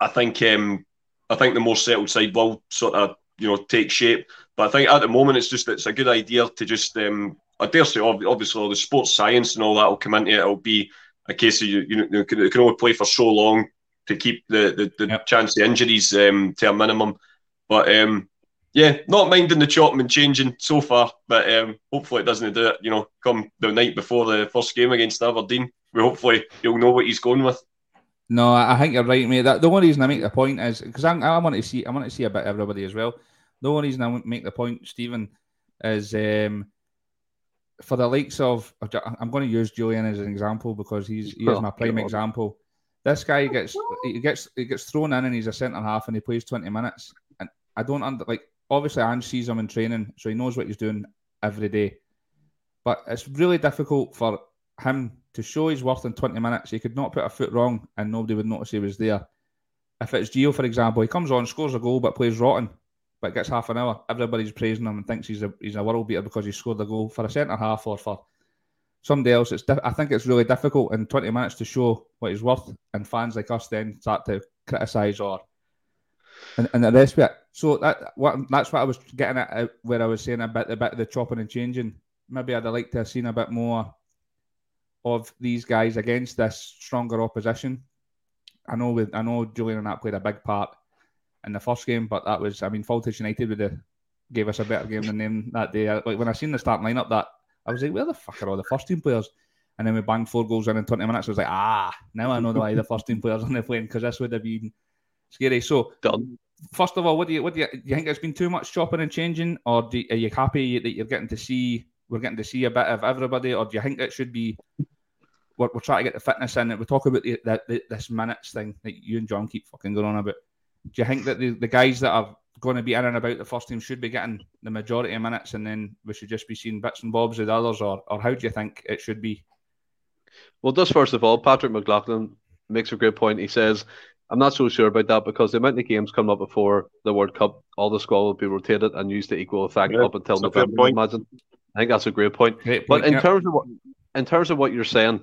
I think um, I think the more settled side will sort of you know take shape. But I think at the moment it's just it's a good idea to just um, I dare say obviously all the sports science and all that will come into it. It'll be a case of you you know you can, can only play for so long to keep the the, the yep. chance of injuries um, to a minimum. But um, yeah, not minding the chopping and changing so far, but um, hopefully it doesn't do it. You know, come the night before the first game against Aberdeen, we hopefully he'll know what he's going with. No, I think you're right, mate. That, the only reason I make the point is because I, I want to see I want to see a bit everybody as well. The only reason I make the point, Stephen, is um, for the likes of I'm going to use Jullien as an example because he's he is oh, my prime example. This guy gets he gets he gets thrown in and he's a centre half and he plays 20 minutes and I don't under like obviously Ange sees him in training so he knows what he's doing every day, but it's really difficult for him to show his worth in 20 minutes. He could not put a foot wrong and nobody would notice he was there. If it's Gio, for example, he comes on, scores a goal, but plays rotten, but gets half an hour. Everybody's praising him and thinks he's a he's a world beater because he scored a goal for a centre half or for somebody else. It's I think it's really difficult in 20 minutes to show what he's worth, and fans like us then start to criticise or and, and the rest of it. So that what that's what I was getting at uh, where I was saying about the bit of the chopping and changing. Maybe I'd have liked to have seen a bit more of these guys against this stronger opposition. I know with I know Jullien and that played a big part in the first game, but that was I mean Voltage United would have gave us a better game than them that day. Like when I seen the starting lineup, that I was like, where the fuck are all the first team players? And then we banged four goals in in 20 minutes. I was like, ah, now I know why the first team players on the plane because this would have been scary. So, done. First of all, what do you what do you, do you think it's been too much chopping and changing, or do, are you happy that you're getting to see we're getting to see a bit of everybody, or do you think it should be we're, we're trying to get the fitness in it. We talk about the, the, the, this minutes thing that you and John keep fucking going on about. Do you think that the, the guys that are going to be in and about the first team should be getting the majority of minutes, and then we should just be seeing bits and bobs of the others, or or how do you think it should be? Well, just first of all, Patrick McLaughlin makes a great point. He says, "I'm not so sure about that because the amount of games coming up before the World Cup, all the squad will be rotated and used to equal effect yeah, up until November." I imagine. I think that's a great point. Great point but in yeah. terms of what in terms of what you're saying,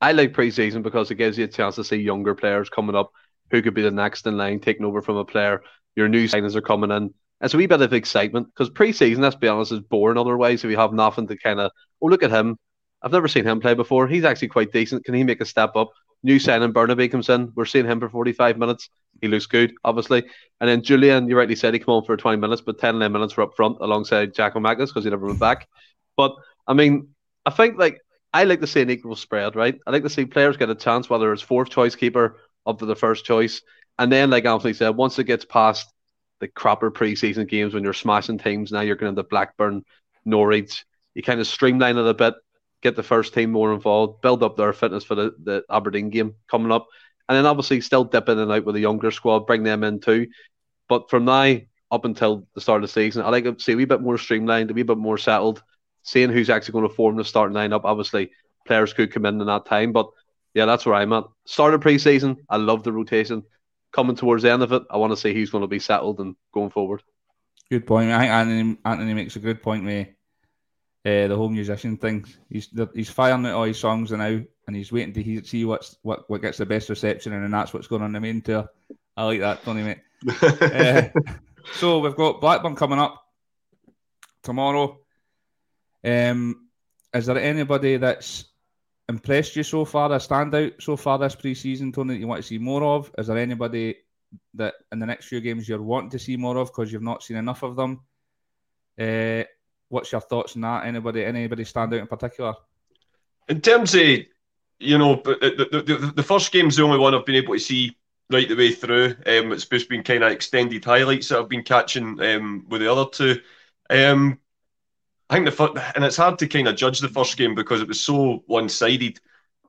I like preseason because it gives you a chance to see younger players coming up who could be the next in line taking over from a player. Your new signings are coming in. It's a wee bit of excitement because preseason, let's be honest, is boring otherwise if you have nothing to kind of, oh, look at him. I've never seen him play before. He's actually quite decent. Can he make a step up? New signing Bernabei comes in. We're seeing him for 45 minutes. He looks good, obviously. And then Jullien, you rightly said he came on for 20 minutes, but 10 11 minutes were up front alongside Jack Giakoumakis because he never went back. But I mean, I think like I like to see an equal spread, right? I like to see players get a chance, whether it's fourth choice keeper up to the first choice. And then, like Anthony said, once it gets past the crapper preseason games when you're smashing teams, now you're going to Blackburn, Norwich, you kind of streamline it a bit, get the first team more involved, build up their fitness for the, the Aberdeen game coming up. And then obviously still dip in and out with the younger squad, bring them in too. But from now up until the start of the season, I like to see a wee bit more streamlined, a wee bit more settled seeing who's actually going to form the starting lineup. Obviously, players could come in in that time, but yeah, that's where I'm at. Start of preseason, I love the rotation. Coming towards the end of it, I want to see who's going to be settled and going forward. Good point. I think Anthony, Anthony makes a good point with uh, the whole musician thing. He's he's firing out all his songs and now, and he's waiting to hear, see what's what, what gets the best reception, and then that's what's going on the main tour. I like that, Tony, mate. uh, so we've got Blackburn coming up tomorrow. Um, is there anybody that's impressed you so far, a standout so far this pre-season, Tony, that you want to see more of? Is there anybody that in the next few games you're wanting to see more of because you've not seen enough of them? Uh, what's your thoughts on that? Anybody, anybody stand out in particular? In terms of, you know, the, the, the, the first game's the only one I've been able to see right the way through. Um, it's just been kind of extended highlights that I've been catching um, with the other two. Um, I think the and it's hard to kind of judge the first game because it was so one-sided.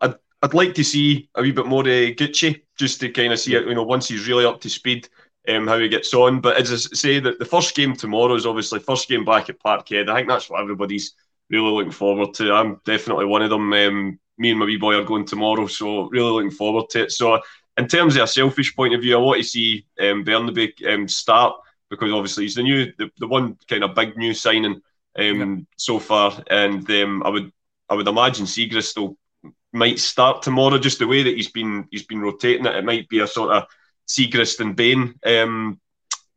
I'd I'd like to see a wee bit more of Gucci just to kind of see it. You know, once he's really up to speed, um, how he gets on. But as I say, that the first game tomorrow is obviously first game back at Parkhead. I think that's what everybody's really looking forward to. I'm definitely one of them. Um, me and my wee boy are going tomorrow, so really looking forward to it. So, in terms of a selfish point of view, I want to see um, Bernabei um, start because obviously he's the new, the, the one kind of big new signing um, yeah. so far, and um, I would I would imagine Siegrist will might start tomorrow. Just the way that he's been he's been rotating it, it might be a sort of Siegrist and Bain. Um,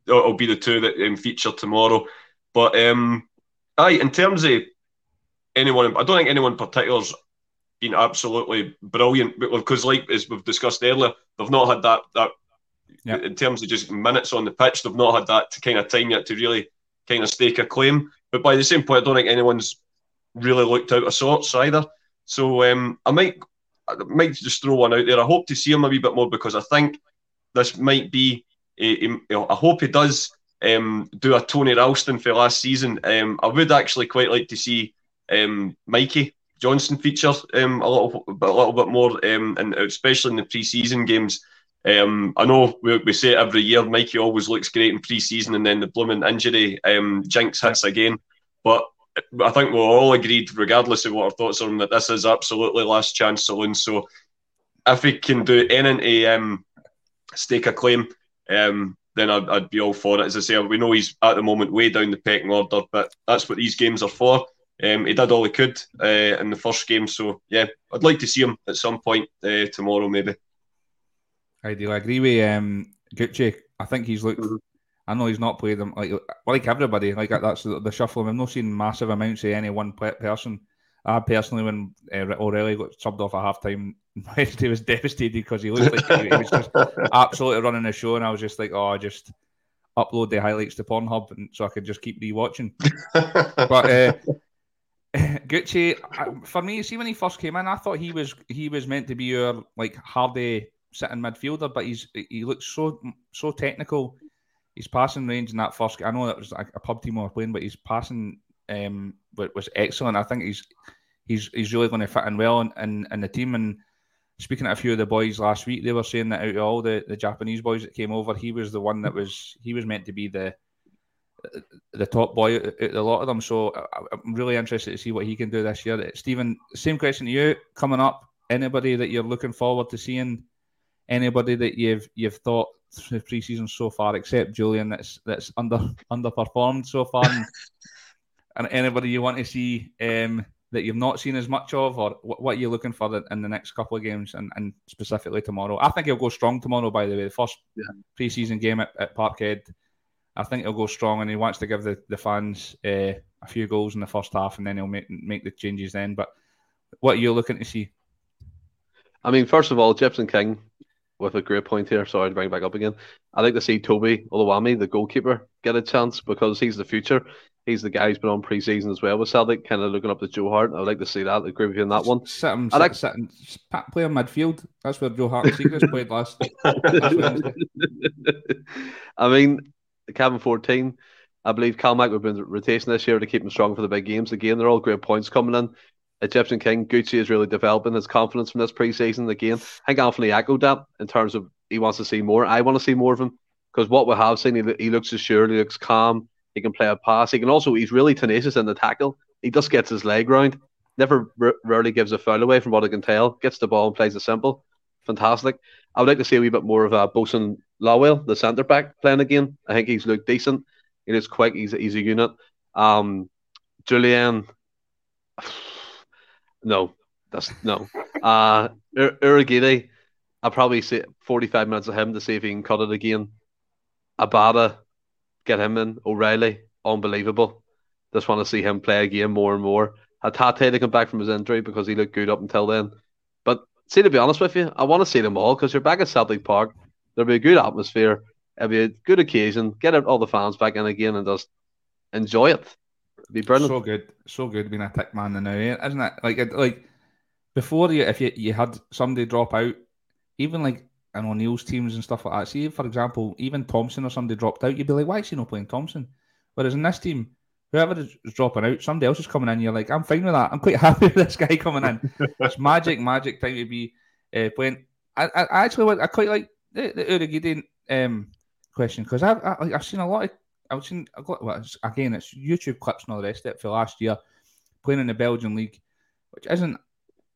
will be the two that um, feature tomorrow. But um, aye, in terms of anyone, I don't think anyone in particular's been absolutely brilliant because, like as we've discussed earlier, they've not had that that yep. in terms of just minutes on the pitch, they've not had that to kind of time yet to really kind of stake a claim. But by the same point, I don't think anyone's really looked out of sorts either. So um, I might I might just throw one out there. I hope to see him a wee bit more because I think this might be. I hope he does um, do a Tony Ralston for last season. Um, I would actually quite like to see um, Mikey Johnston feature um, a little, a little bit more, um, and especially in the pre-season games. Um, I know we, we say it every year. Mikey always looks great in pre-season, and then the blooming injury um, jinx hits again. But I think we're all agreed, regardless of what our thoughts are, that this is absolutely last chance saloon. So if he can do anything to um, stake a claim, um, then I'd, I'd, be all for it. As I say, we know he's at the moment way down the pecking order, but that's what these games are for. Um, he did all he could uh, in the first game, so yeah, I'd like to see him at some point uh, tomorrow, maybe. I do. I agree with um, Gucci. I think he's looked. Mm-hmm. I know he's not played them like like everybody. Like that's the, the shuffle. I've not seen massive amounts of any one person. I personally, when uh, O'Riley got subbed off at half time, he was devastated because he looked like he, he was just absolutely running the show, and I was just like, oh, I just upload the highlights to Pornhub, and so I could just keep rewatching. but uh, Gucci, for me, see when he first came in, I thought he was he was meant to be your like hardy sitting midfielder, but he's he looks so so technical. His passing range in that first, I know that was a, pub team we were playing, but his passing um was excellent. I think he's he's he's really going to fit in well in, in, in the team. And speaking to a few of the boys last week, they were saying that out of all the, the Japanese boys that came over, he was the one that was he was meant to be the the top boy a lot of them. So I'm really interested to see what he can do this year. Stephen, same question to you. Coming up, anybody that you're looking forward to seeing? Anybody that you've you've thought the preseason so far, except Jullien, that's that's under underperformed so far, and, and anybody you want to see um, that you've not seen as much of, or what, what are looking for in the next couple of games, and, and specifically tomorrow? I think he'll go strong tomorrow. By the way, the first yeah. preseason game at, at Parkhead I think he'll go strong and he wants to give the, the fans uh, a few goals in the first half and then he'll make make the changes then. But what are you looking to see? I mean, first of all, Gibson King with a great point here. Sorry to bring back up again. I'd like to see Toby Oluwami, the goalkeeper, get a chance because he's the future. He's the guy who's been on pre-season as well with Celtic, kind of looking up to Joe Hart. I'd like to see that. I agree with you on that one. Sit him, I like sit, sit, play on midfield. That's where Joe Hart and Siegrist played last. I mean, Kevin 14. I believe Cal Mack have been rotation this year to keep him strong for the big games. Again, they're all great points coming in. Egyptian King, Gucci is really developing his confidence from this preseason. Again, I think Anthony echoed that in terms of he wants to see more. I want to see more of him because what we have seen, he, he looks assured, he looks calm, he can play a pass. He can also, he's really tenacious in the tackle. He just gets his leg round, never r- rarely gives a foul away from what I can tell, gets the ball and plays it simple. Fantastic. I would like to see a wee bit more of uh, Bosun Lawal, the centre back, playing again. I think he's looked decent. He looks quick. He's, he's a unit. Um, Jullien, no, that's no. Uh, I'll probably say 45 minutes of him to see if he can cut it again. Abada, get him in. O'Riley, unbelievable. Just want to see him play again more and more. Hatate to come back from his injury because he looked good up until then. But see, to be honest with you, I want to see them all because you're back at Celtic Park. There'll be a good atmosphere. It'll be a good occasion. Get all the fans back in again and just enjoy it. Be brilliant. So good, so good being a tick man and now, isn't it? Like, like before you, if you, you had somebody drop out, even like an O'Neill's teams and stuff like that. See, for example, even Thompson or somebody dropped out, you'd be like, why is he not playing Thompson? Whereas in this team, whoever is dropping out, somebody else is coming in. You're like, I'm fine with that. I'm quite happy with this guy coming in. it's magic, magic time to be uh, playing. I, I, I actually I quite like the, the Urhoghide um, question because I've I, have seen a lot of I've seen I got well, it's, again it's YouTube clips and all the rest of it for last year playing in the Belgian league, which isn't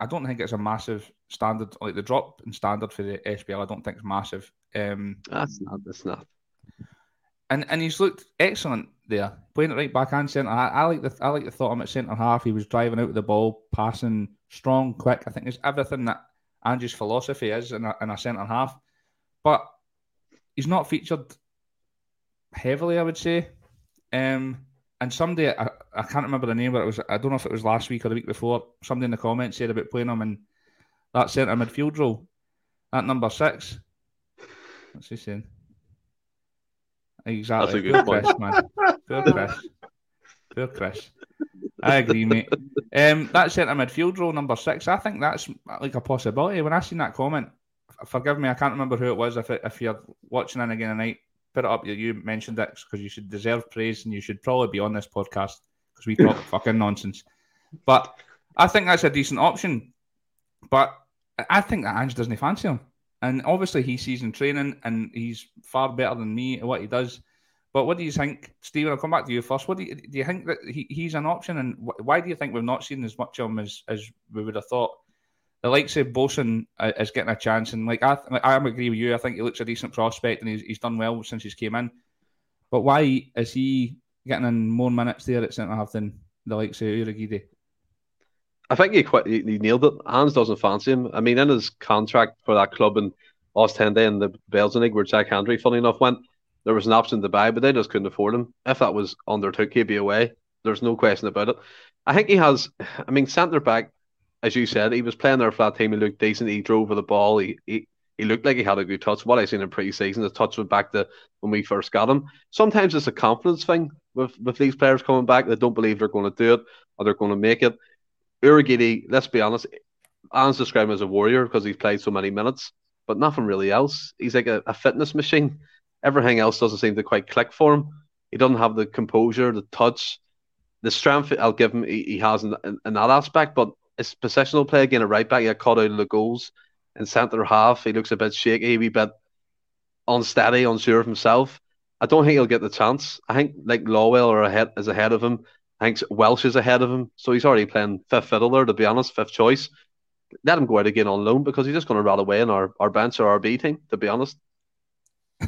I don't think it's a massive standard like the drop in standard for the SPL. I don't think it's massive. Um, that's not. That's not. And and he's looked excellent there, playing it right back and centre. I, I like the I like the thought of him at centre half. He was driving out with the ball, passing strong, quick. I think it's everything that Ange's philosophy is in a, in a centre half. But he's not featured heavily, I would say. Um, and somebody, I, I can't remember the name, but it was I don't know if it was last week or the week before. Somebody in the comments said about playing him in that centre midfield role, at number six. What's he saying? Exactly. That's a good Poor Chris, man. Poor Chris. Poor Chris. I agree, mate. Um, that centre midfield role, number six, I think that's like a possibility. When I seen that comment, forgive me, I can't remember who it was. If it, if you're watching in again tonight, put it up. You mentioned it because you should deserve praise and you should probably be on this podcast because we talk fucking nonsense. But I think that's a decent option. But I think that Ange doesn't fancy him. And obviously he sees in training and he's far better than me at what he does. But what do you think, Stephen? I'll come back to you first. What do you, do you think that he, he's an option, and wh- why do you think we've not seen as much of him as, as we would have thought? The likes of Bosun uh, is getting a chance, and like I, I agree with you. I think he looks a decent prospect, and he's, he's done well since he's came in. But why is he getting in more minutes there at centre half than the likes of Urhoghide? I think he quite he, nailed it. Ange doesn't fancy him. I mean, in his contract for that club in Ostende and the league, where Jack Hendry, funny enough, went, there was an option to buy, but they just couldn't afford him. If that was undertook, he'd be away. There's no question about it. I think he has. I mean, centre back, as you said, he was playing there flat team. He looked decent. He drove with the ball. He he, he looked like he had a good touch. What I seen in pre-season, the touch went back to when we first got him. Sometimes it's a confidence thing with with these players coming back. They don't believe they're going to do it or they're going to make it. Urhoghide, let's be honest, Ange's described him as a warrior because he's played so many minutes, but nothing really else. He's like a, a, fitness machine. Everything else doesn't seem to quite click for him. He doesn't have the composure, the touch, the strength. I'll give him. He, he has in, in, in, that aspect, but his positional play again, a right back, he got caught out of the goals in centre half. He looks a bit shaky, a wee bit unsteady, unsure of himself. I don't think he'll get the chance. I think like Lawal or ahead is ahead of him. I think Welsh is ahead of him, so he's already playing fifth fiddle there. To be honest, fifth choice. Let him go out again on loan because he's just going to rot away in our, our bench or our B team. To be honest.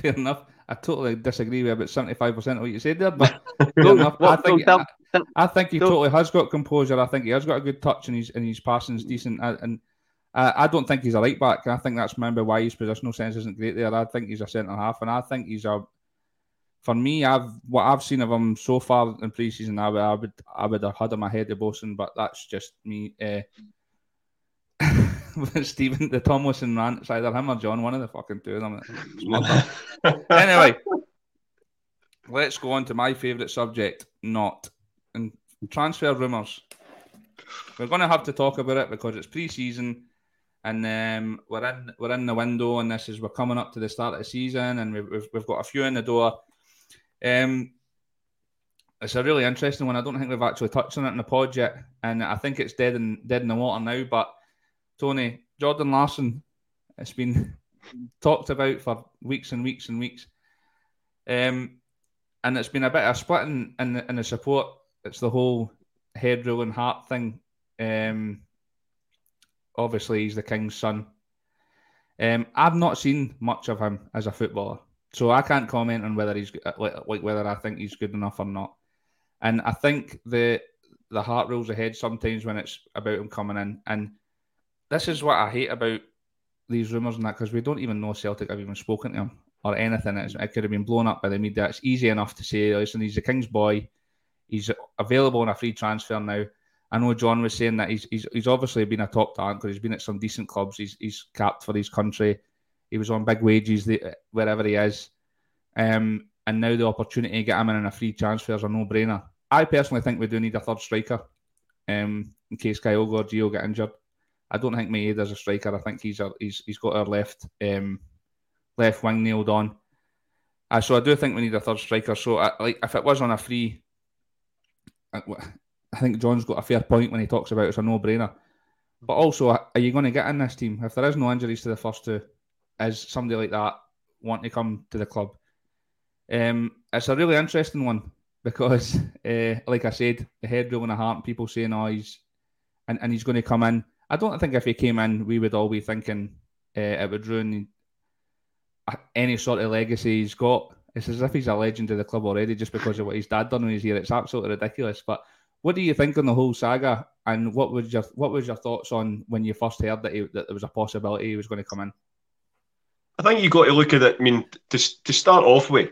Fair enough. I totally disagree with about seventy five percent of what you said there, but fair enough. I think I, I, think he totally has got composure. I think he has got a good touch, and he's and his passing is decent. And uh, I don't think he's a right back. I think that's maybe why his positional sense isn't great there. I think he's a centre half, and I think he's a for me, I've what I've seen of him so far in preseason, I would I would I would have had him ahead of Bosun, but that's just me. Uh, Stephen, the Tomlinson rant, it's either him or John, one of the fucking two of them. anyway, let's go on to my favourite subject, not and transfer rumours. We're going to have to talk about it because it's pre-season, and um, we're in we're in the window, and this is we're coming up to the start of the season, and we've we've, got a few in the door. Um, it's a really interesting one. I don't think we've actually touched on it in the pod yet, and I think it's dead in dead in the water now. But Tony Jordan Larsson, it's been talked about for weeks and weeks and weeks, um, and it's been a bit of a split in, in, in the support. It's the whole head ruling heart thing. Um, obviously, he's the king's son. Um, I've not seen much of him as a footballer. So I can't comment on whether he's uh, like, whether I think he's good enough or not. And I think the the heart rules ahead sometimes when it's about him coming in. And this is what I hate about these rumours and that because we don't even know Celtic have even spoken to him or anything. It's, it could have been blown up by the media. It's easy enough to say, listen, he's the King's boy. He's available on a free transfer now. I know John was saying that he's he's, he's obviously been a top talent because he's been at some decent clubs. He's he's capped for his country. He was on big wages wherever he is. Um, and now the opportunity to get him in, in a free transfer is a no brainer. I personally think we do need a third striker um, in case Kyogo or Gio get injured. I don't think Maeda's a striker. I think he's a, he's he's got our left um, left wing nailed on. Uh, so I do think we need a third striker. So I, like if it was on a free I think John's got a fair point when he talks about it's a no-brainer. But also, are you going to get in this team if there is no injuries to the first two? Is somebody like that want to come to the club? Um, it's a really interesting one because, uh, like I said, the head rule in the heart, people saying, "Oh, he's," and, and he's going to come in. I don't think if he came in, we would all be thinking uh, it would ruin any sort of legacy he's got. It's as if he's a legend of the club already just because of what his dad done when he's here. It's absolutely ridiculous. But what do you think on the whole saga? And what was your what was your thoughts on when you first heard that he, that there was a possibility he was going to come in? I think you got to look at it. I mean, to to start off with,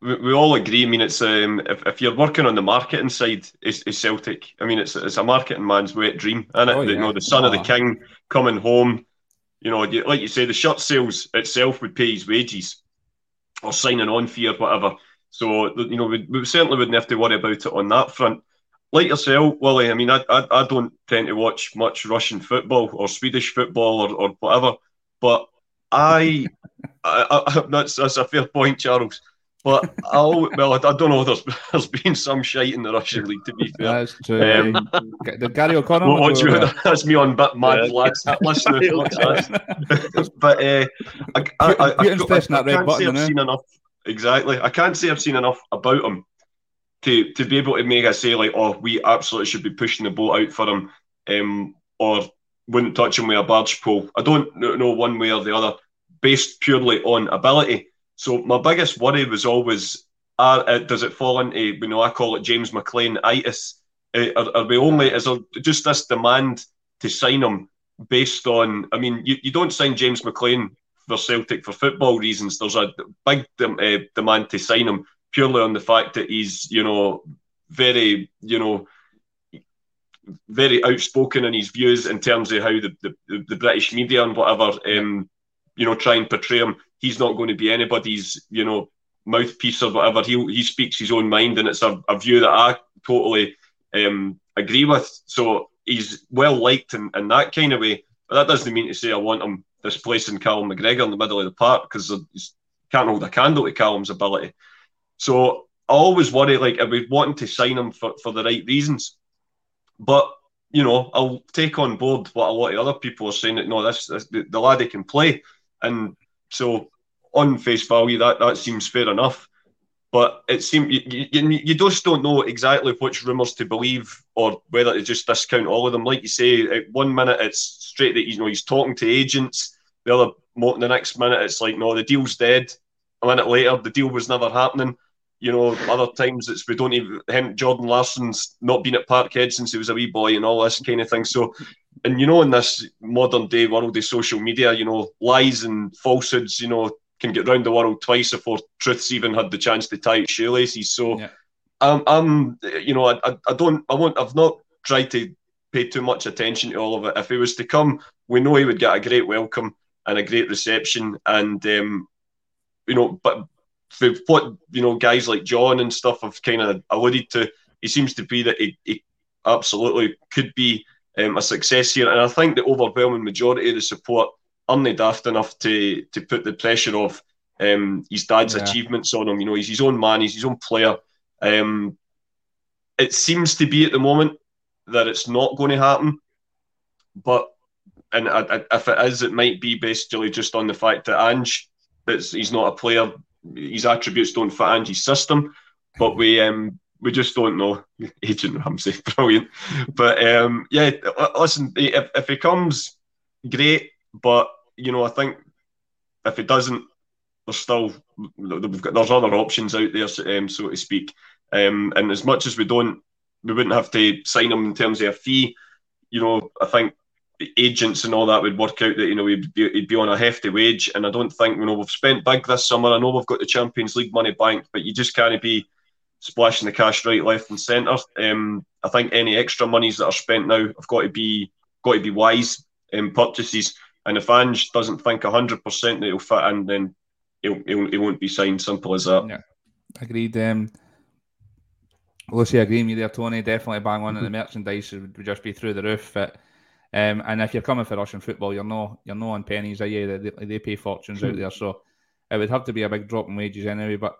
we, we all agree. I mean, it's um, if, if you're working on the marketing side, is, is Celtic. I mean, it's it's a marketing man's wet dream, and it? Oh, yeah. You know, the son oh. of the king coming home. You know, like you say, the shirt sales itself would pay his wages or signing on fee or whatever. So you know, we, we certainly wouldn't have to worry about it on that front. Like yourself, Willie. I mean, I, I, I don't tend to watch much Russian football or Swedish football or, or whatever, but I, I, I that's that's a fair point, Charles. But I'll, well, I, I, don't know. There's there's been some shite in the Russian league, to be fair. That's true. Um, the Gary O'Connor. What, you, that's me on bit mad yeah. lads. Listeners, but uh, I, I, I, I, I, I can't say I've seen enough. Exactly, I can't say I've seen enough about him to to be able to make a say like, oh, we absolutely should be pushing the boat out for him, um, or wouldn't touch him with a barge pole. I don't know one way or the other, based purely on ability. So my biggest worry was always, uh, uh, does it fall into, you know, I call it James McClean itis? Uh, are, are, we only, is there just this demand to sign him based on, I mean, you, you don't sign James McClean for Celtic for football reasons. There's a big uh, demand to sign him purely on the fact that he's, you know, very, you know, very outspoken in his views in terms of how the, the, the British media and whatever, um, you know, try and portray him he's not going to be anybody's, you know, mouthpiece or whatever. He he speaks his own mind, and it's a, a view that I totally um, agree with. So he's well liked in, in that kind of way. But that doesn't mean to say I want him displacing Callum McGregor in the middle of the park because he can't hold a candle to Callum's ability. So I always worry like I we wanting to sign him for, for the right reasons. But you know, I'll take on board what a lot of other people are saying that no, this, this the, the lad can play. And so on face value, that, that seems fair enough. But it seems you, you, you just don't know exactly which rumours to believe or whether to just discount all of them. Like you say, at one minute it's straight that you know he's talking to agents. The other, the next minute it's like no, the deal's dead. A minute later, the deal was never happening. You know, other times it's we don't even him, Jordan Larsson's not been at Parkhead since he was a wee boy and all this kind of thing. So, and you know, in this modern day world of social media, you know, lies and falsehoods, you know, can get round the world twice before truth's even had the chance to tie its shoelaces. So, yeah. um, I'm, you know, I, I don't, I won't, I've not tried to pay too much attention to all of it. If he was to come, we know he would get a great welcome and a great reception, and um, you know, but for what you know, guys like John and stuff have kind of alluded to, he seems to be that he, he absolutely could be um, a success here, and I think the overwhelming majority of the support aren't daft enough to to put the pressure of um, his dad's yeah. achievements on him. You know, he's his own man, he's his own player. Um, it seems to be at the moment that it's not going to happen, but and I, I, if it is, it might be basically just on the fact that Ange, he's not a player. His attributes don't fit Ange's system, but we um, we just don't know. Agent Ramsey, brilliant. But um, yeah, listen, if, if he comes, great. But you know, I think if it doesn't, there's still we've got there's other options out there, um, so to speak. Um, and as much as we don't, we wouldn't have to sign them in terms of a fee. You know, I think the agents and all that would work out that you know he'd be, he'd be on a hefty wage. And I don't think you know we've spent big this summer. I know we've got the Champions League money banked, but you just can't be splashing the cash right, left, and centre. Um, I think any extra monies that are spent now have got to be got to be wise um, purchases. And if Ange doesn't think 100% that he'll fit in, then he'll, he won't be signed. Simple as that. Yeah, agreed. Um, Lucy, agree with you there, Tony. Definitely bang on. Mm-hmm. The merchandise would just be through the roof. But, um, and if you're coming for Russian football, you're no you're no on pennies, are you? They, they pay fortunes out there, so it would have to be a big drop in wages anyway. But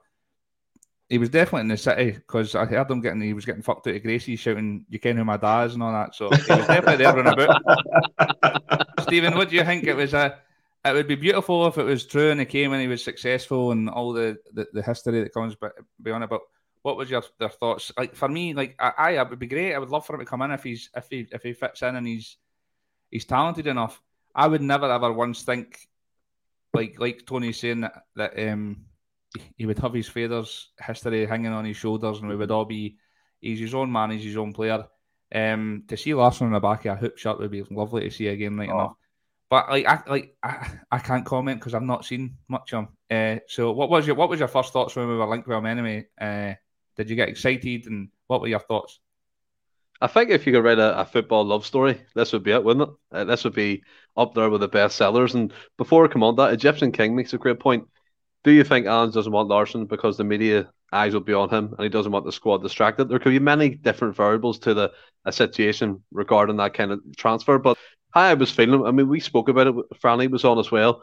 he was definitely in the city because I heard him getting he was getting fucked out of Gracie shouting "You can't who my dad is" and all that. So he was definitely there running about. Stephen, what do you think? It was a it would be beautiful if it was true and he came and he was successful and all the, the, the history that comes beyond it. But what was your their thoughts? Like for me, like I, I it would be great. I would love for him to come in if he's if he if he fits in and he's he's talented enough. I would never ever once think like like Tony's saying that that um he would have his father's history hanging on his shoulders, and we would all be. He's his own man. He's his own player. Um, to see Larsson in the back of a hoop shirt would be lovely to see again, right oh. enough. But like, I like, I, I can't comment because I've not seen much of him. Uh, so, what was your what was your first thoughts when we were linked with him anyway? Uh, did you get excited, and what were your thoughts? I think if you could write a, a, football love story, this would be it, wouldn't it? Uh, this would be up there with the best sellers. And before I come on that, Egyptian King makes a great point do you think Ange doesn't want Larsson because the media eyes will be on him and he doesn't want the squad distracted? There could be many different variables to the a situation regarding that kind of transfer. But how I was feeling, I mean, we spoke about it. Franny was on as well.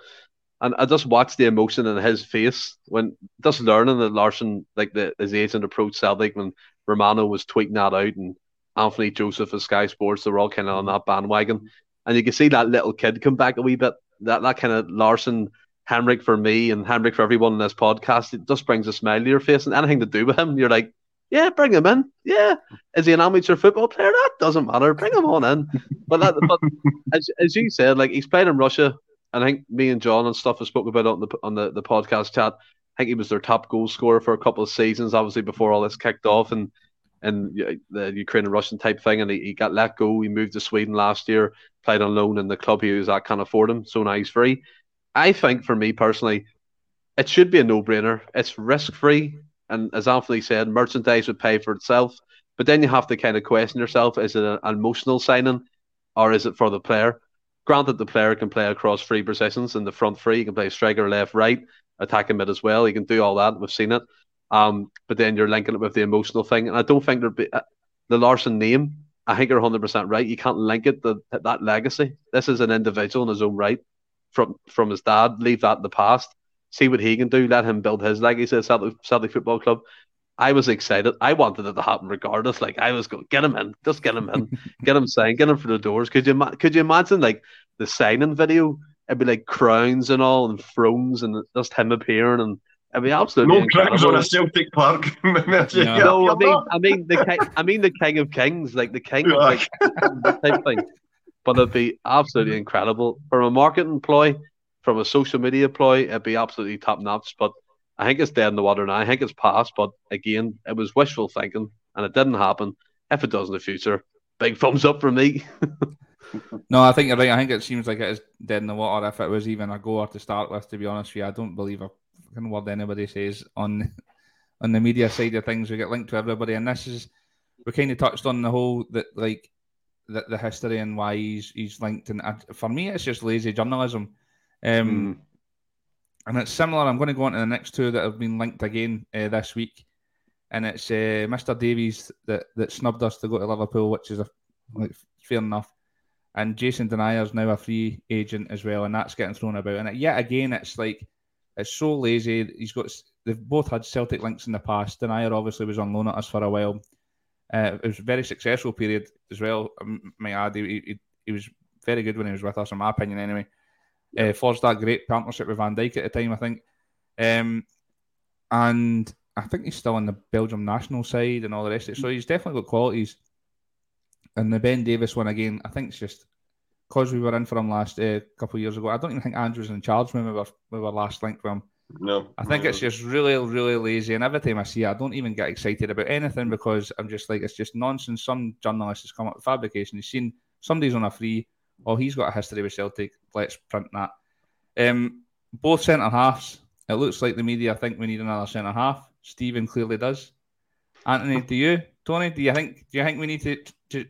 And I just watched the emotion in his face when just learning that Larsson, like the, his agent approached Celtic when Romano was tweeting that out and Anthony Joseph of Sky Sports, they were all kind of on that bandwagon. And you can see that little kid come back a wee bit, that, that kind of Larsson Henrik for me and Henrik for everyone in this podcast, it just brings a smile to your face. And anything to do with him, you're like, yeah, bring him in. Yeah, is he an amateur football player? That doesn't matter. Bring him on in. But that, but as, as you said, like he's played in Russia. And I think me and John and stuff have spoken about on the on the, the podcast chat. I think he was their top goal scorer for a couple of seasons, obviously before all this kicked off and and the Ukraine and Russian type thing. And he, he got let go. He moved to Sweden last year, played on loan in the club he was at can't afford him, so now he's free. I think for me personally, it should be a no brainer. It's risk free. And as Anthony said, merchandise would pay for itself. But then you have to kind of question yourself is it an emotional signing or is it for the player? Granted, the player can play across three positions in the front three. He can play striker, left, right, attacking mid as well. He can do all that. We've seen it. Um, but then you're linking it with the emotional thing. And I don't think there'd be uh, the Larsson name. I think you're 100% right. You can't link it to that legacy. This is an individual in his own right from from his dad, leave that in the past, see what he can do, let him build his legacy at Celtic, Celtic Football Club. I was excited. I wanted it to happen regardless. Like I was going, get him in, just get him in, get him signed, get him through the doors. Could you could you imagine like the signing video? It'd be like crowns and all, and thrones, and just him appearing, and it'd be absolutely no crowns on a Celtic park. no, no I mean, I mean the king, I mean the King of Kings, like the King of like type thing but it'd be absolutely incredible from a marketing ploy, from a social media ploy. It'd be absolutely top notch. But I think it's dead in the water now. I think it's past. But again, it was wishful thinking, and it didn't happen. If it does in the future, big thumbs up from me. no, I think you're right. I think it seems like it is dead in the water. If it was even a goer to start with, to be honest with you, I don't believe a fucking word anybody says on on the media side of things. We get linked to everybody, and this is we kind of touched on the whole that like the, the history and why he's he's linked. And for me, it's just lazy journalism. Um, mm. And it's similar. I'm going to go on to the next two that have been linked again uh, this week, and it's uh, Mr. Davies that, that snubbed us to go to Liverpool, which is a, like, fair enough. And Jason Denayer is now a free agent as well, and that's getting thrown about. And yet again, it's like it's so lazy. He's got they've both had Celtic links in the past. Denayer obviously was on loan at us for a while. Uh, it was a very successful period as well. My add, he, he, he, was very good when he was with us, in my opinion, anyway. Uh, forged that great partnership with Van Dijk at the time, I think. Um, and I think he's still on the Belgium national side and all the rest of it. So he's definitely got qualities. And the Ben Davies one again, I think it's just because we were in for him last uh, couple of years ago. I don't even think Ange was in charge when we were, we were last linked with him. No. I think no. it's just really, really lazy. And every time I see it, I don't even get excited about anything because I'm just like, it's just nonsense. Some journalist has come up with fabrication. He's seen somebody's on a free, oh, he's got a history with Celtic. Let's print that. Um, both centre halves. It looks like the media think we need another centre half. Stephen clearly does. Anthony, do you? Tony, do you think do you think we need to to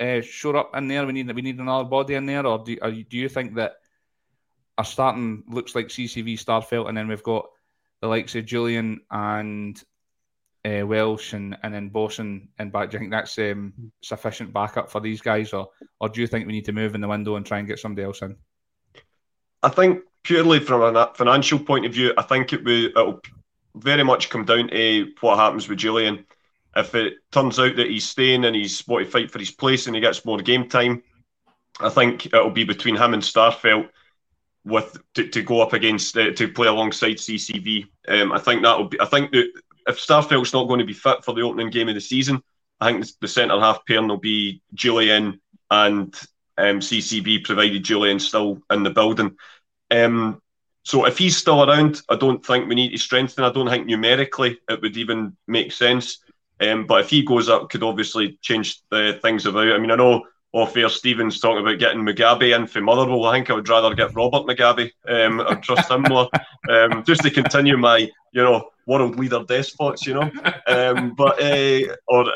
uh, up in there? We need we need another body in there, or do, or do you think that our starting looks like CCV Starfelt, and then we've got the likes of Jullien and uh, Welsh and, and then Bossen and back. Do you think that's um, sufficient backup for these guys, or or do you think we need to move in the window and try and get somebody else in? I think purely from a financial point of view, I think it will it'll very much come down to what happens with Jullien. If it turns out that he's staying and he's want to fight for his place and he gets more game time, I think it'll be between him and Starfelt with to, to go up against uh, to play alongside CCV. Um, I think that'll be. I think that if Starfelt's not going to be fit for the opening game of the season, I think the centre half pair will be Jullien and um, provided Jullien's still in the building. Um, so if he's still around, I don't think we need to strengthen. I don't think numerically it would even make sense. Um, but if he goes up, could obviously change the things about. I mean, I know off air Stevens talking about getting Mugabi in for Motherwell. I think I would rather get Robert Mugabi. Um, I trust him more, um, just to continue my, you know, world leader despots, you know. Um, but uh, or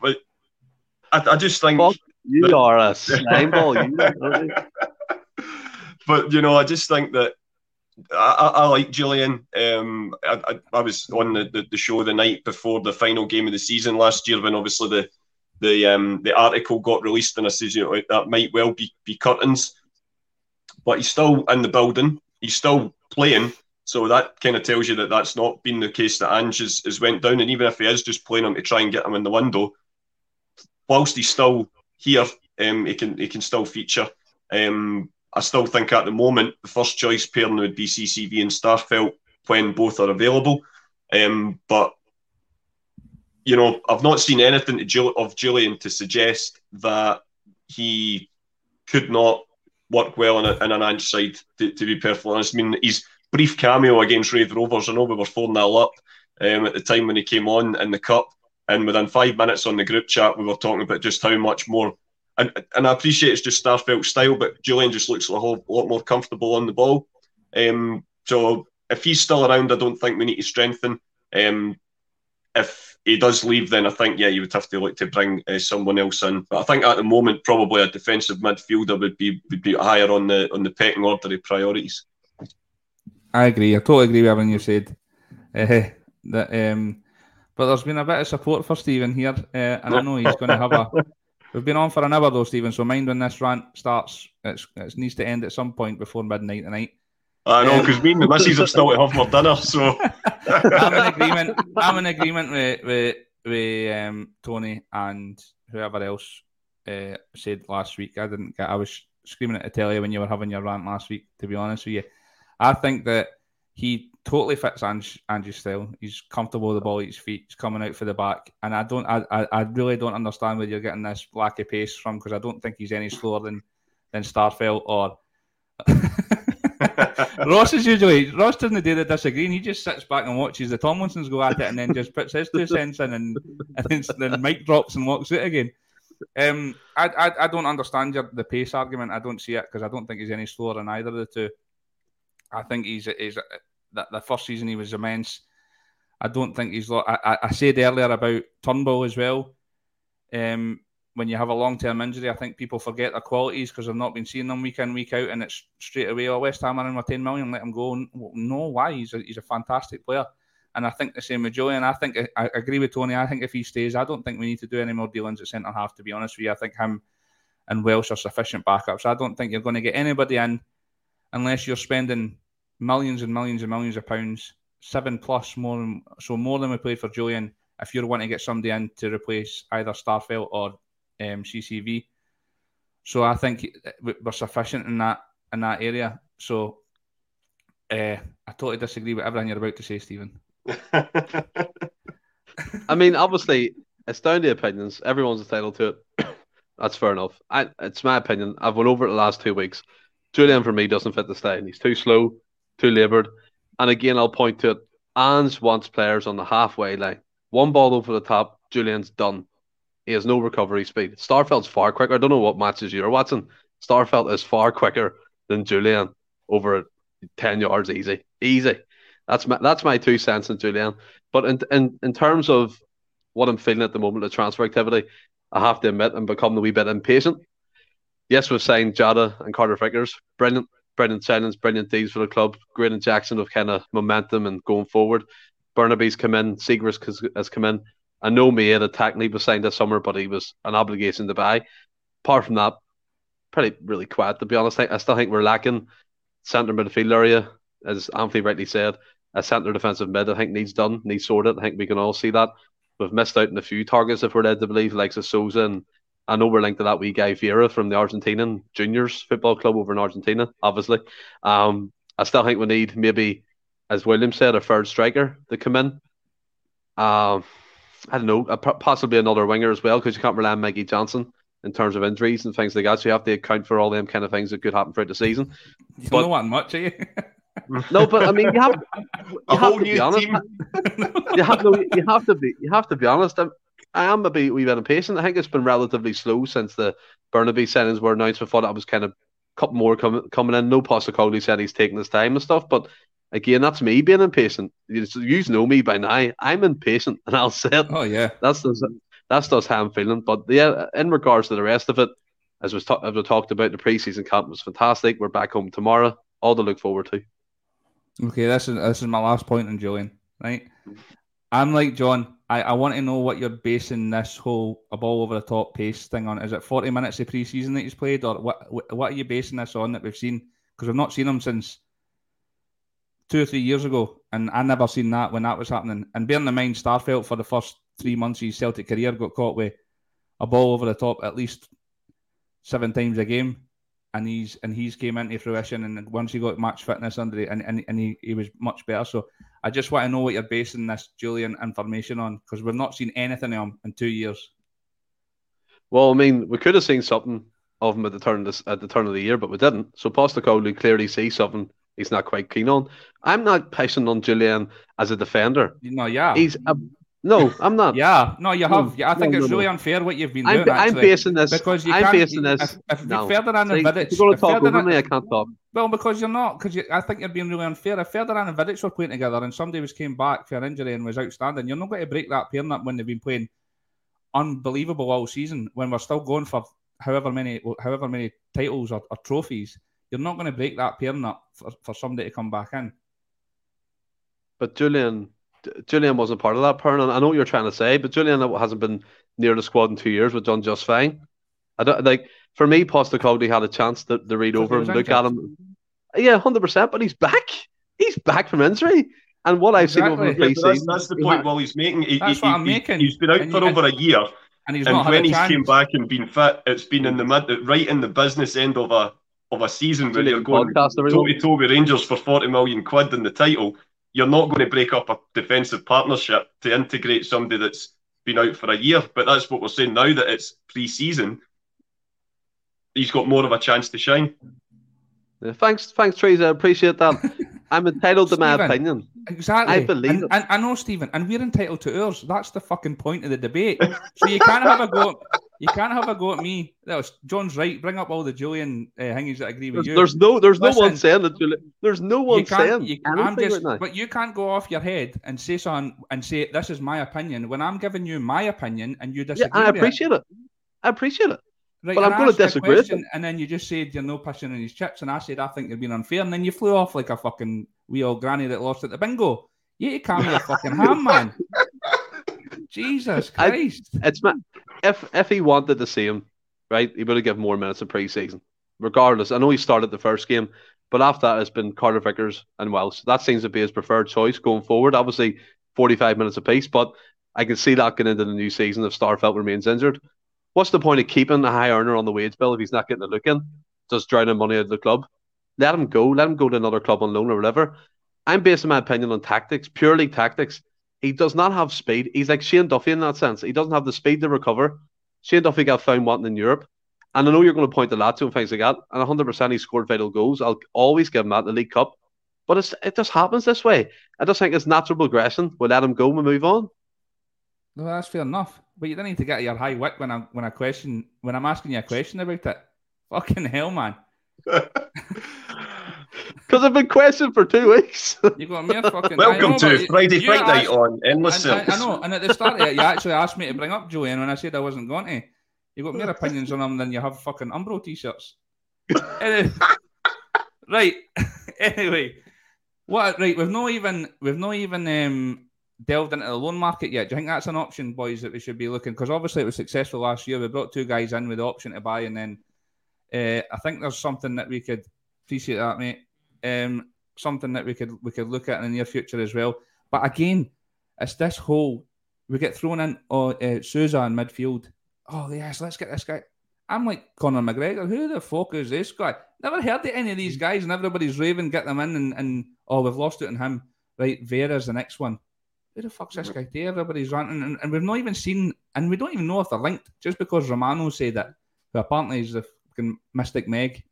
but I, I just think Fuck, you that, are a slime ball. You, but you know, I just think that I, I, like Jullien. Um, I, I, I, was on the, the, the, show the night before the final game of the season last year when obviously the the um, the article got released and I says you know that might well be, be curtains, but he's still in the building. He's still playing, so that kind of tells you that that's not been the case that Ange has, has went down. And even if he is just playing him to try and get him in the window, whilst he's still here, um, he can he can still feature. Um, I still think at the moment the first choice pairing would be CCV and Starfelt when both are available. Um, but you know, I've not seen anything of Jullien to suggest that he could not work well in, a, in an Ange side. To, to, be perfectly honest, I mean, his brief cameo against Raith Rovers. I know we were four 0 up um, at the time when he came on in the cup, and within five minutes on the group chat, we were talking about just how much more and and I appreciate it's just Starfelt style, but Jullien just looks a whole lot more comfortable on the ball. Um, so if he's still around, I don't think we need to strengthen. Um, if he does leave, then I think yeah, you would have to look to bring uh, someone else in. But I think at the moment, probably a defensive midfielder would be would be higher on the on the pecking order of priorities. I agree. I totally agree with everything you said. Uh, that um, but there's been a bit of support for Stephen here, uh, and I know he's going to have a We've been on for an hour though, Stephen. So mind when this rant starts. It's, it needs to end at some point before midnight tonight. I know because um, me and the missus have still to have more dinner. So I'm in agreement. I'm in agreement with with, with um, Tony and whoever else uh, said last week. I didn't get. I was screaming at telly when you were having your rant last week. To be honest with you, I think that he totally fits Ange, Ange's style. He's comfortable with the ball at his feet. He's coming out for the back, and I don't, I, I, I really don't understand where you're getting this lack of pace from because I don't think he's any slower than than Starfelt or. Ross is usually Ross doesn't do the disagreeing. He just sits back and watches the Tomlinsons go at it, and then just puts his two cents in, and, and then, Mike drops and walks out again. Um, I, I, I don't understand your, the pace argument. I don't see it because I don't think he's any slower than either of the two. I think he's he's that the first season he was immense. I don't think he's. I, I said earlier about Turnbull as well. Um, when you have a long term injury, I think people forget their qualities because they've not been seeing them week in week out, and it's straight away. Oh, West Ham are in with ten million, let him go. No, why? He's a, he's a fantastic player, and I think the same with Jullien. I think I agree with Tony. I think if he stays, I don't think we need to do any more dealings at centre half. To be honest with you, I think him and Welsh are sufficient backups. I don't think you're going to get anybody in unless you're spending millions and millions and millions of pounds, seven plus more, so more than we paid for Jullien. If you're wanting to get somebody in to replace either Starfelt or um, CCV, so I think we're sufficient in that in that area. So uh, I totally disagree with everything you're about to say, Stephen. I mean, obviously, it's down to opinions. Everyone's entitled to it. That's fair enough. I, it's my opinion. I've went over it the last two weeks. Jullien for me doesn't fit the style. He's too slow too laboured. And again, I'll point to it. Ange wants players on the halfway line. One ball over the top, Jullien's done. He has no recovery speed. Starfelt's far quicker. I don't know what matches you're watching. Starfelt is far quicker than Jullien over 10 yards easy. Easy. That's my that's my two cents in Jullien. But in, in in terms of what I'm feeling at the moment, the transfer activity, I have to admit I'm becoming a wee bit impatient. Yes, we've signed Jota and Carter Vickers. Brilliant. Brendan signings, brilliant deals for the club. Graydon Jackson of kind of momentum and going forward. Bernabei's come in, has, has come in. I know Mia had Hackney was signed this summer, but he was an obligation to buy. Apart from that, pretty really quiet to be honest. I, I still think we're lacking centre midfield area, as Anthony rightly said. a centre defensive mid. I think needs done, needs sorted. I think we can all see that. We've missed out on a few targets if we're led to believe, like Sousa and I know we're linked to that wee guy Vieira from the Argentinian juniors football club over in Argentina, obviously. Um, I still think we need maybe, as William said, a third striker to come in. Um, I don't know, uh, possibly another winger as well, because you can't rely on Mikey Johnston in terms of injuries and things like that. So you have to account for all them kind of things that could happen throughout the season. You but, don't want much, eh? are you? no, but I mean, you have, you a have to be honest. you have no, you have to be, you have to be honest. I'm, I am a bit, wee bit impatient. I think it's been relatively slow since the Bernabei signings were announced. I thought that was kind of a couple more coming coming in. No Postecoglou said he's taking his time and stuff, but again, that's me being impatient. You, you know me by now. I'm impatient, and I'll say it. Oh yeah, that's the, that's just how I'm feeling. But yeah, in regards to the rest of it, as was ta- as we talked about, the preseason camp was fantastic. We're back home tomorrow. All to look forward to. Okay, this is this is my last point on Jullien. Right, I'm like John. I, I want to know what you're basing this whole a ball over the top pace thing on. Is it 40 minutes of preseason that he's played, or what? What are you basing this on that we've seen? Because we've not seen him since two or three years ago, and I never seen that when that was happening. And bearing in mind, Starfelt for the first three months of his Celtic career got caught with a ball over the top at least seven times a game, and he's and he's came into fruition. And once he got match fitness under it, and, and, and he, he was much better. So I just want to know what you're basing this Jullien information on because we've not seen anything of him in two years. Well, I mean, we could have seen something of him at the turn of this, at the turn of the year, but we didn't. So Postecoglou clearly sees something he's not quite keen on. I'm not pissing on Jullien as a defender. No, yeah, he's a, no, I'm not. yeah, no, you have. Yeah, I think no, it's no, really no. unfair what you've been I'm, doing. I'm basing this because you I'm basing this. If, if no. Ferdinand and Vidic, you're going to talk over me. I can't talk. Well, because you're not, because you, I think you're being really unfair. If Ferdinand and Vidic were playing together and somebody was came back for an injury and was outstanding, you're not going to break that pairing up when they've been playing unbelievable all season. When we're still going for however many, however many titles or, or trophies, you're not going to break that pairing up for, for somebody to come back in. But Jullien, Jullien wasn't part of that pairing. I know what you're trying to say, but Jullien hasn't been near the squad in two years. We've done just fine. I don't like for me, Postecoglou had a chance to, to read over him, look at him. Yeah, hundred percent. But he's back. He's back from injury. And what I've exactly. seen over the yeah, that's, that's, the point. Well, he's making. He, that's he, what I'm making. He's been out and for you, over a year, and, he's and when he's chance. came back and been fit, it's been in the mid, right in the business end of a of a season where you're going Toby Toby Rangers for forty million quid in the title. You're not going to break up a defensive partnership to integrate somebody that's been out for a year. But that's what we're saying now that it's pre-season he's got more of a chance to shine. Yeah, thanks, thanks, Teresa. I appreciate that. I'm entitled to my opinion. Exactly. I believe and, and, I know, Stephen, and we're entitled to ours. That's the fucking point of the debate. So you can't have a go. You can't have a go at me. That was John's right. Bring up all the Jullien uh, hangings that agree with there's, you. There's no, there's Listen, no one saying that. Jullien, there's no one saying you, anything just, right But you can't go off your head and say something and say this is my opinion when I'm giving you my opinion and you disagree. Yeah, I appreciate it. it. I appreciate it. Right, but I'm going to disagree. Question, and then you just said you're no pushing in his chips, and I said I think you're being unfair, and then you flew off like a fucking wee old granny that lost at the bingo. You calm your fucking ham, man. Jesus Christ! I, it's my, if if he wanted to see him, right, he would have given more minutes in pre-season. Regardless, I know he started the first game, but after that, it's been Carter Vickers and Welsh. That seems to be his preferred choice going forward. Obviously, 45 minutes apiece, but I can see that going into the new season if Starfelt remains injured what's the point of keeping a high earner on the wage bill if he's not getting a look in? Just drowning money out of the club. Let him go. Let him go to another club on loan or whatever. I'm basing my opinion on tactics, purely tactics. He does not have speed. He's like Shane Duffy in that sense. He doesn't have the speed to recover. Shane Duffy got found wanting in Europe. And I know you're going to point the that to and things like that. And 100% he scored vital goals. I'll always give him that in the League Cup. But it's, it just happens this way. I just think it's natural progression. We'll let him go and move on. No, that's fair enough. But you don't need to get your high wit when I when I question when I'm asking you a question about it. Fucking hell, man. Because I've been questioned for two weeks. you got me a fucking. Welcome know, to Friday Fight Night on Endless I, I, know, and at the start of it, you actually asked me to bring up Jullien when I said I wasn't going to. You got more opinions on him than you have fucking Umbro t-shirts. anyway, right. anyway, what? Right, we've not even we've no even um delved into the loan market yet. Do you think that's an option, boys, that we should be looking? Because obviously it was successful last year. We brought two guys in with the option to buy, and then uh, I think there's something that we could appreciate that, mate. Um, something that we could we could look at in the near future as well. But again, it's this whole we get thrown in oh, uh, Souza in midfield. Oh yes, let's get this guy. I'm like Conor McGregor. Who the fuck is this guy? Never heard of any of these guys, and everybody's raving, get them in, and, and oh, we've lost it on him. Right, Vera's the next one. Who the fuck's this guy? There, everybody's ranting, and, and, we've not even seen, and we don't even know if they're linked. Just because Romano said that, who apparently is the fucking mystic Meg,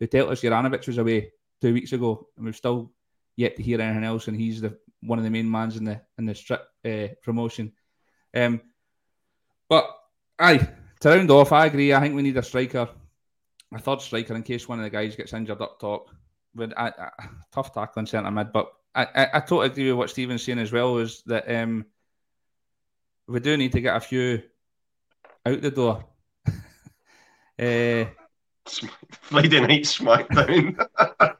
who told us Juranovic was away two weeks ago, and we've still yet to hear anything else, and he's the one of the main mans in the in the strip uh, promotion. Um, but aye, to round off, I agree. I think we need a striker, a third striker in case one of the guys gets injured up top. With I, tough tackling centre mid, but I, I, I, totally agree with what Stephen's saying as well. Is that um, we do need to get a few out the door. uh, Friday night SmackDown.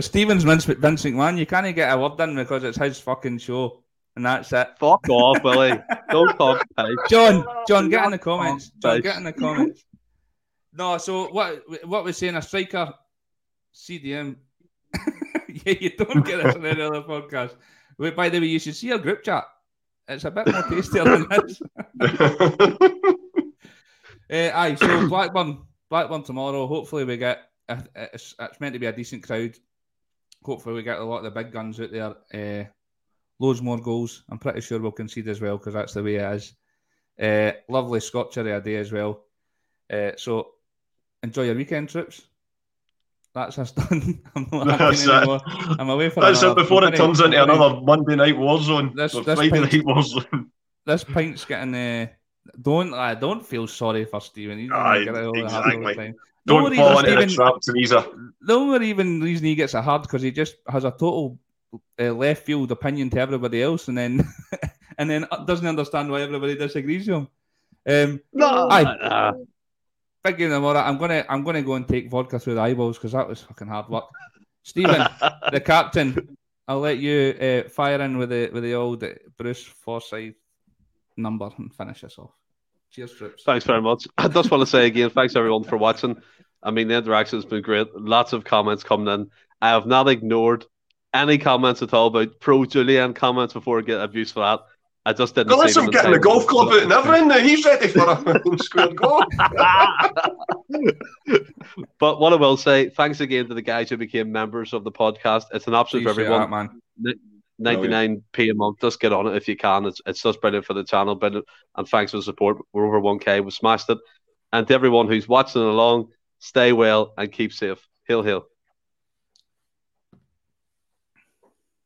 Stephen's Vince, Vince McMahon. You can't get a word in because it's his fucking show, and that's it. Fuck off, Billy. Don't talk. John, John, get in the comments. John, get in the comments. No, so what? What we're saying? A striker, CDM. yeah, you don't get this on any other podcast. Wait, by the way, you should see our group chat. It's a bit more tastier than this. uh, aye, so Blackburn, Blackburn tomorrow. Hopefully, we get. Uh, it's, it's meant to be a decent crowd hopefully we get a lot of the big guns out there. Uh, loads more goals. I'm pretty sure we'll concede as well because that's the way it is. Uh, lovely Scotchery day as well. Uh, so enjoy your weekend trips. That's us done. I'm not that's anymore. I'm away for That's another, it before it turns into another Monday night war zone. This, this Friday night war zone. This pint's getting. Uh, don't I don't feel sorry for Stephen. He's Aye, exactly. Don't fall into Stephen, the trap, Teresa. The only even reason he gets a hard because he just has a total uh, left field opinion to everybody else, and then and then doesn't understand why everybody disagrees with him. Um, no, I, big game tomorrow. I'm gonna I'm gonna go and take vodka through the eyeballs because that was fucking hard work. Stephen, the captain. I'll let you uh, fire in with the with the old Bruce Forsyth number and finish us off. Cheers, Trips. Thanks very much. I just want to say again, thanks everyone for watching. I mean, the interaction has been great. Lots of comments coming in. I have not ignored any comments at all about pro Jullien comments before I get abuse for that. I just didn't. Unless I'm getting the golf club out and everything, he's ready for a square goal. but what I will say, thanks again to the guys who became members of the podcast. It's an option for everyone. That, man. 99 p a month. Just get on it if you can. It's, it's just brilliant for the channel. Brilliant. And thanks for the support. We're over 1K. We smashed it. And to everyone who's watching along, stay well and keep safe. Hill, hill.